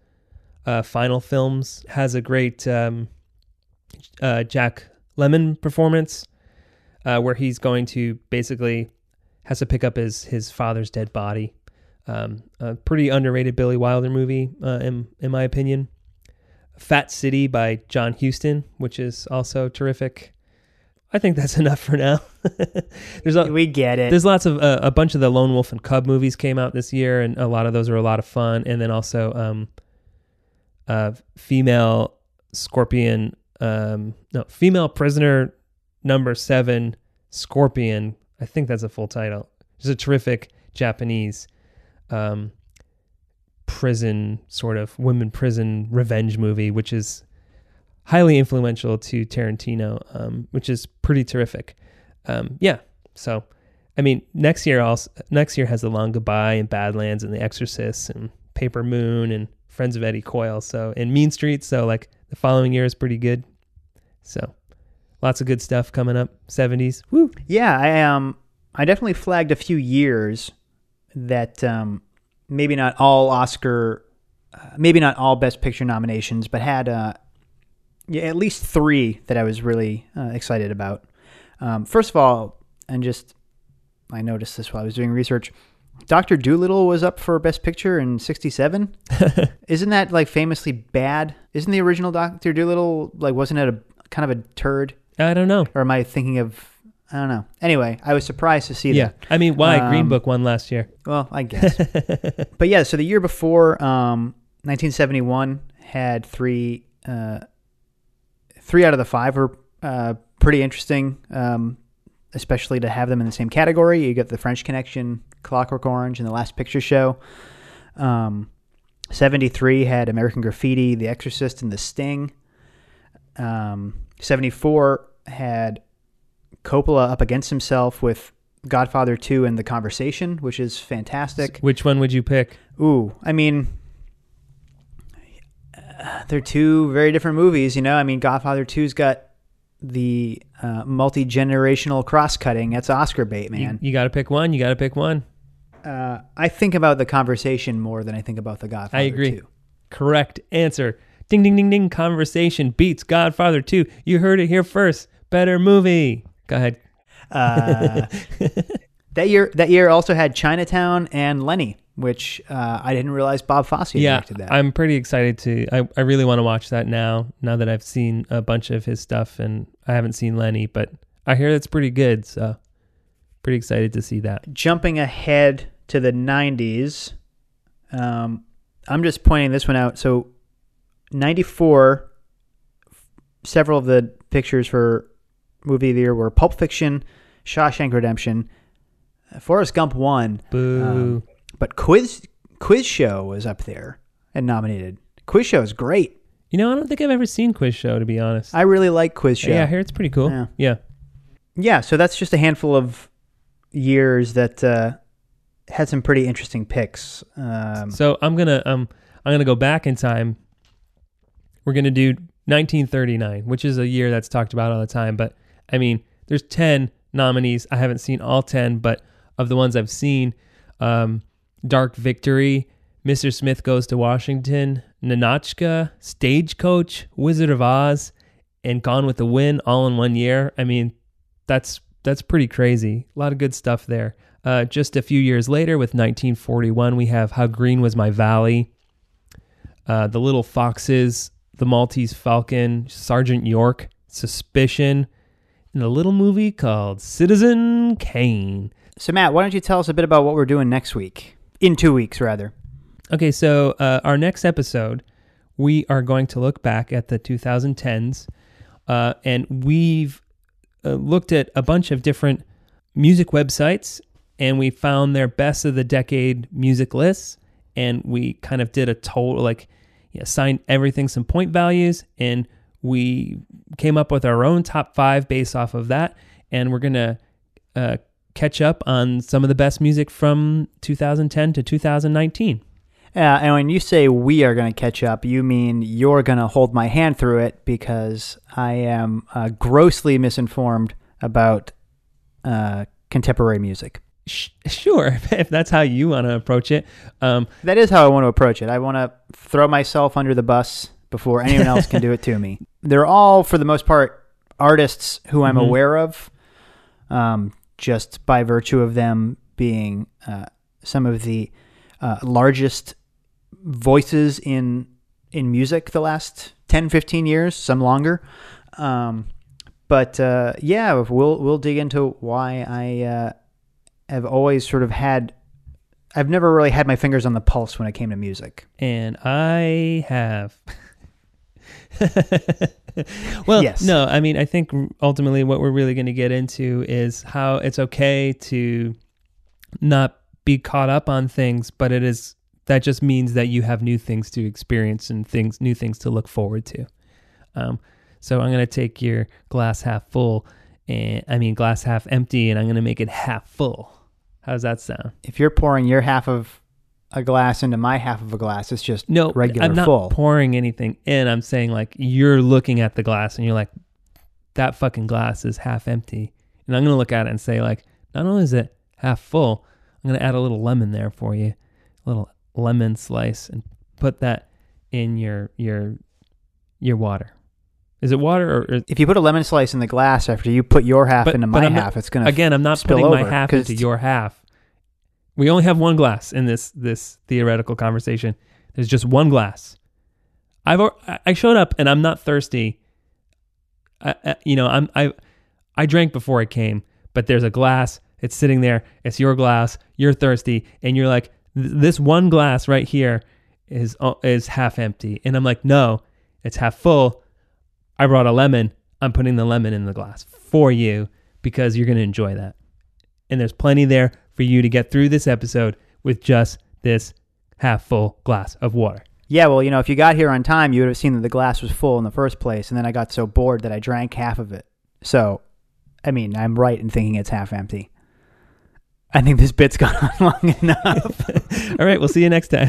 uh, final films, has a great um, uh, Jack Lemmon performance uh, where he's going to basically has to pick up his his father's dead body. Um, a pretty underrated Billy Wilder movie, uh, in in my opinion. Fat City by John Huston, which is also terrific. I think that's enough for now. there's a, we get it. There's lots of uh, a bunch of the Lone Wolf and Cub movies came out this year, and a lot of those are a lot of fun. And then also, um, uh, female scorpion, um, no, female prisoner number seven, Scorpion. I think that's a full title. It's a terrific Japanese um, prison sort of women prison revenge movie, which is highly influential to Tarantino, um, which is pretty terrific. Um, yeah, so I mean, next year also next year has The Long Goodbye and Badlands and The Exorcist and Paper Moon and Friends of Eddie Coyle. So and Mean Streets. So like the following year is pretty good. So lots of good stuff coming up. Seventies. Woo. Yeah, I um I definitely flagged a few years that um maybe not all Oscar uh, maybe not all best picture nominations but had uh yeah, at least 3 that I was really uh, excited about. Um, first of all, and just I noticed this while I was doing research, Doctor Dolittle was up for Best Picture in '67. Isn't that like famously bad? Isn't the original Doctor Dolittle like wasn't it a kind of a turd? I don't know. Or am I thinking of? I don't know. Anyway, I was surprised to see Yeah, that. I mean, why Green Um, Book won last year? Well, I guess. but yeah, so the year before, um, 1971 had three, uh, three out of the five were uh, pretty interesting, um, especially to have them in the same category. You got the French Connection, Clockwork Orange, and The Last Picture Show. Um, 73 had American Graffiti, The Exorcist, and The Sting. Um, 74 had Coppola up against himself with Godfather 2 and The Conversation, which is fantastic. Which one would you pick? Ooh, I mean, uh, they're two very different movies, you know? I mean, Godfather 2's got the uh, multi generational cross cutting. That's Oscar bait, You, man. you got to pick one. You got to pick one. Uh, I think about The Conversation more than I think about The Godfather I agree. 2. Correct answer. Ding ding ding ding. Conversation beats Godfather 2. You heard it here first. Better movie. Go ahead. Uh, that year, that year also had Chinatown and Lenny, which uh, I didn't realize Bob Fosse yeah, directed that. I'm pretty excited to. I, I really want to watch that now. Now that I've seen a bunch of his stuff, and I haven't seen Lenny, but I hear that's pretty good. So pretty excited to see that. Jumping ahead to the 90s, um, I'm just pointing this one out. So, 94, several of the pictures for movie of the year were Pulp Fiction, Shawshank Redemption, Forrest Gump won. Boo. Um, but Quiz Quiz Show was up there and nominated. Quiz Show is great. You know, I don't think I've ever seen Quiz Show to be honest. I really like Quiz Show. Yeah, here it's pretty cool. Yeah. yeah. Yeah, so that's just a handful of years that uh, had some pretty interesting picks. Um, So I'm gonna um I'm gonna go back in time. We're gonna do 1939, which is a year that's talked about all the time. But I mean, there's 10 nominees. I haven't seen all 10, but of the ones I've seen, um, Dark Victory, Mr. Smith Goes to Washington, Ninotchka, Stagecoach, Wizard of Oz, and Gone with the Wind all in one year. I mean, that's that's pretty crazy. A lot of good stuff there. Uh, just a few years later, with 1941, we have How Green Was My Valley, uh, The Little Foxes, The Maltese Falcon, Sergeant York, Suspicion, and a little movie called Citizen Kane. so, Matt, why don't you tell us a bit about what we're doing next week? In two weeks, rather. Okay, so uh, our next episode, we are going to look back at the 2010s, uh, and we've uh, looked at a bunch of different music websites, and we found their best of the decade music lists, and we kind of did a total like assigned everything some point values, and we came up with our own top five based off of that, and we're gonna uh, catch up on some of the best music from 2010 to 2019. Uh, and when you say we are going to catch up, you mean you're going to hold my hand through it because I am uh, grossly misinformed about uh, contemporary music. Sh- Sure, if that's how you want to approach it. Um, That is how I want to approach it. I want to throw myself under the bus before anyone else can do it to me. They're all, for the most part, artists who I'm Mhm. aware of, um, just by virtue of them being uh, some of the uh, largest voices in in music the last 10, 15 years, some longer. Um, but uh, yeah, we'll we'll dig into why I uh, have always sort of had. I've never really had my fingers on the pulse when it came to music. and I have. well, Yes. no, I mean, I think ultimately what we're really going to get into is how it's okay to not be caught up on things, but it is that just means that you have new things to experience and things, new things to look forward to. Um, so I'm going to take your glass half full, and I mean glass half empty, and I'm going to make it half full. How does that sound? If you're pouring your half of a glass into my half of a glass, it's just No, regular I'm not full. pouring anything in. I'm saying like you're looking at the glass and you're like, that fucking glass is half empty, and I'm gonna look at it and say like, not only is it half full, I'm gonna add a little lemon there for you, a little lemon slice, and put that in your your your water. Is it water or? or if you put a lemon slice in the glass after you put your half into my I'm not- half, it's gonna again. I'm not putting my half into your half. We only have one glass in this this theoretical conversation. There's just one glass. I've I showed up and I'm not thirsty. I, you know, I'm I I drank before I came, but there's a glass. It's sitting there. It's your glass. You're thirsty, and you're like, this one glass right here is uh, is half empty, and I'm like, no, it's half full. I brought a lemon. I'm putting the lemon in the glass for you because you're going to enjoy that. And there's plenty there for you to get through this episode with just this half full glass of water. Yeah, well, you know, if you got here on time, you would have seen that the glass was full in the first place, and then I got so bored that I drank half of it. So, I mean, I'm right in thinking it's half empty. I think this bit's gone on long enough. All right, we'll see you next time.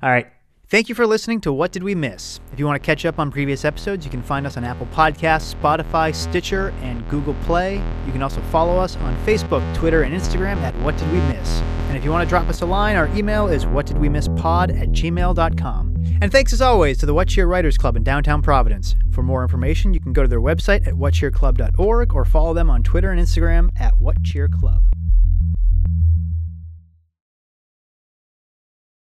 All right. Thank you for listening to What Did We Miss? If you want to catch up on previous episodes, you can find us on Apple Podcasts, Spotify, Stitcher, and Google Play. You can also follow us on Facebook, Twitter, and Instagram at What Did We Miss? And if you want to drop us a line, our email is whatdidwemisspod at gmail.com. And thanks as always to the What Cheer Writers Club in downtown Providence. For more information, you can go to their website at whatcheerclub.org or follow them on Twitter and Instagram at What Cheer Club.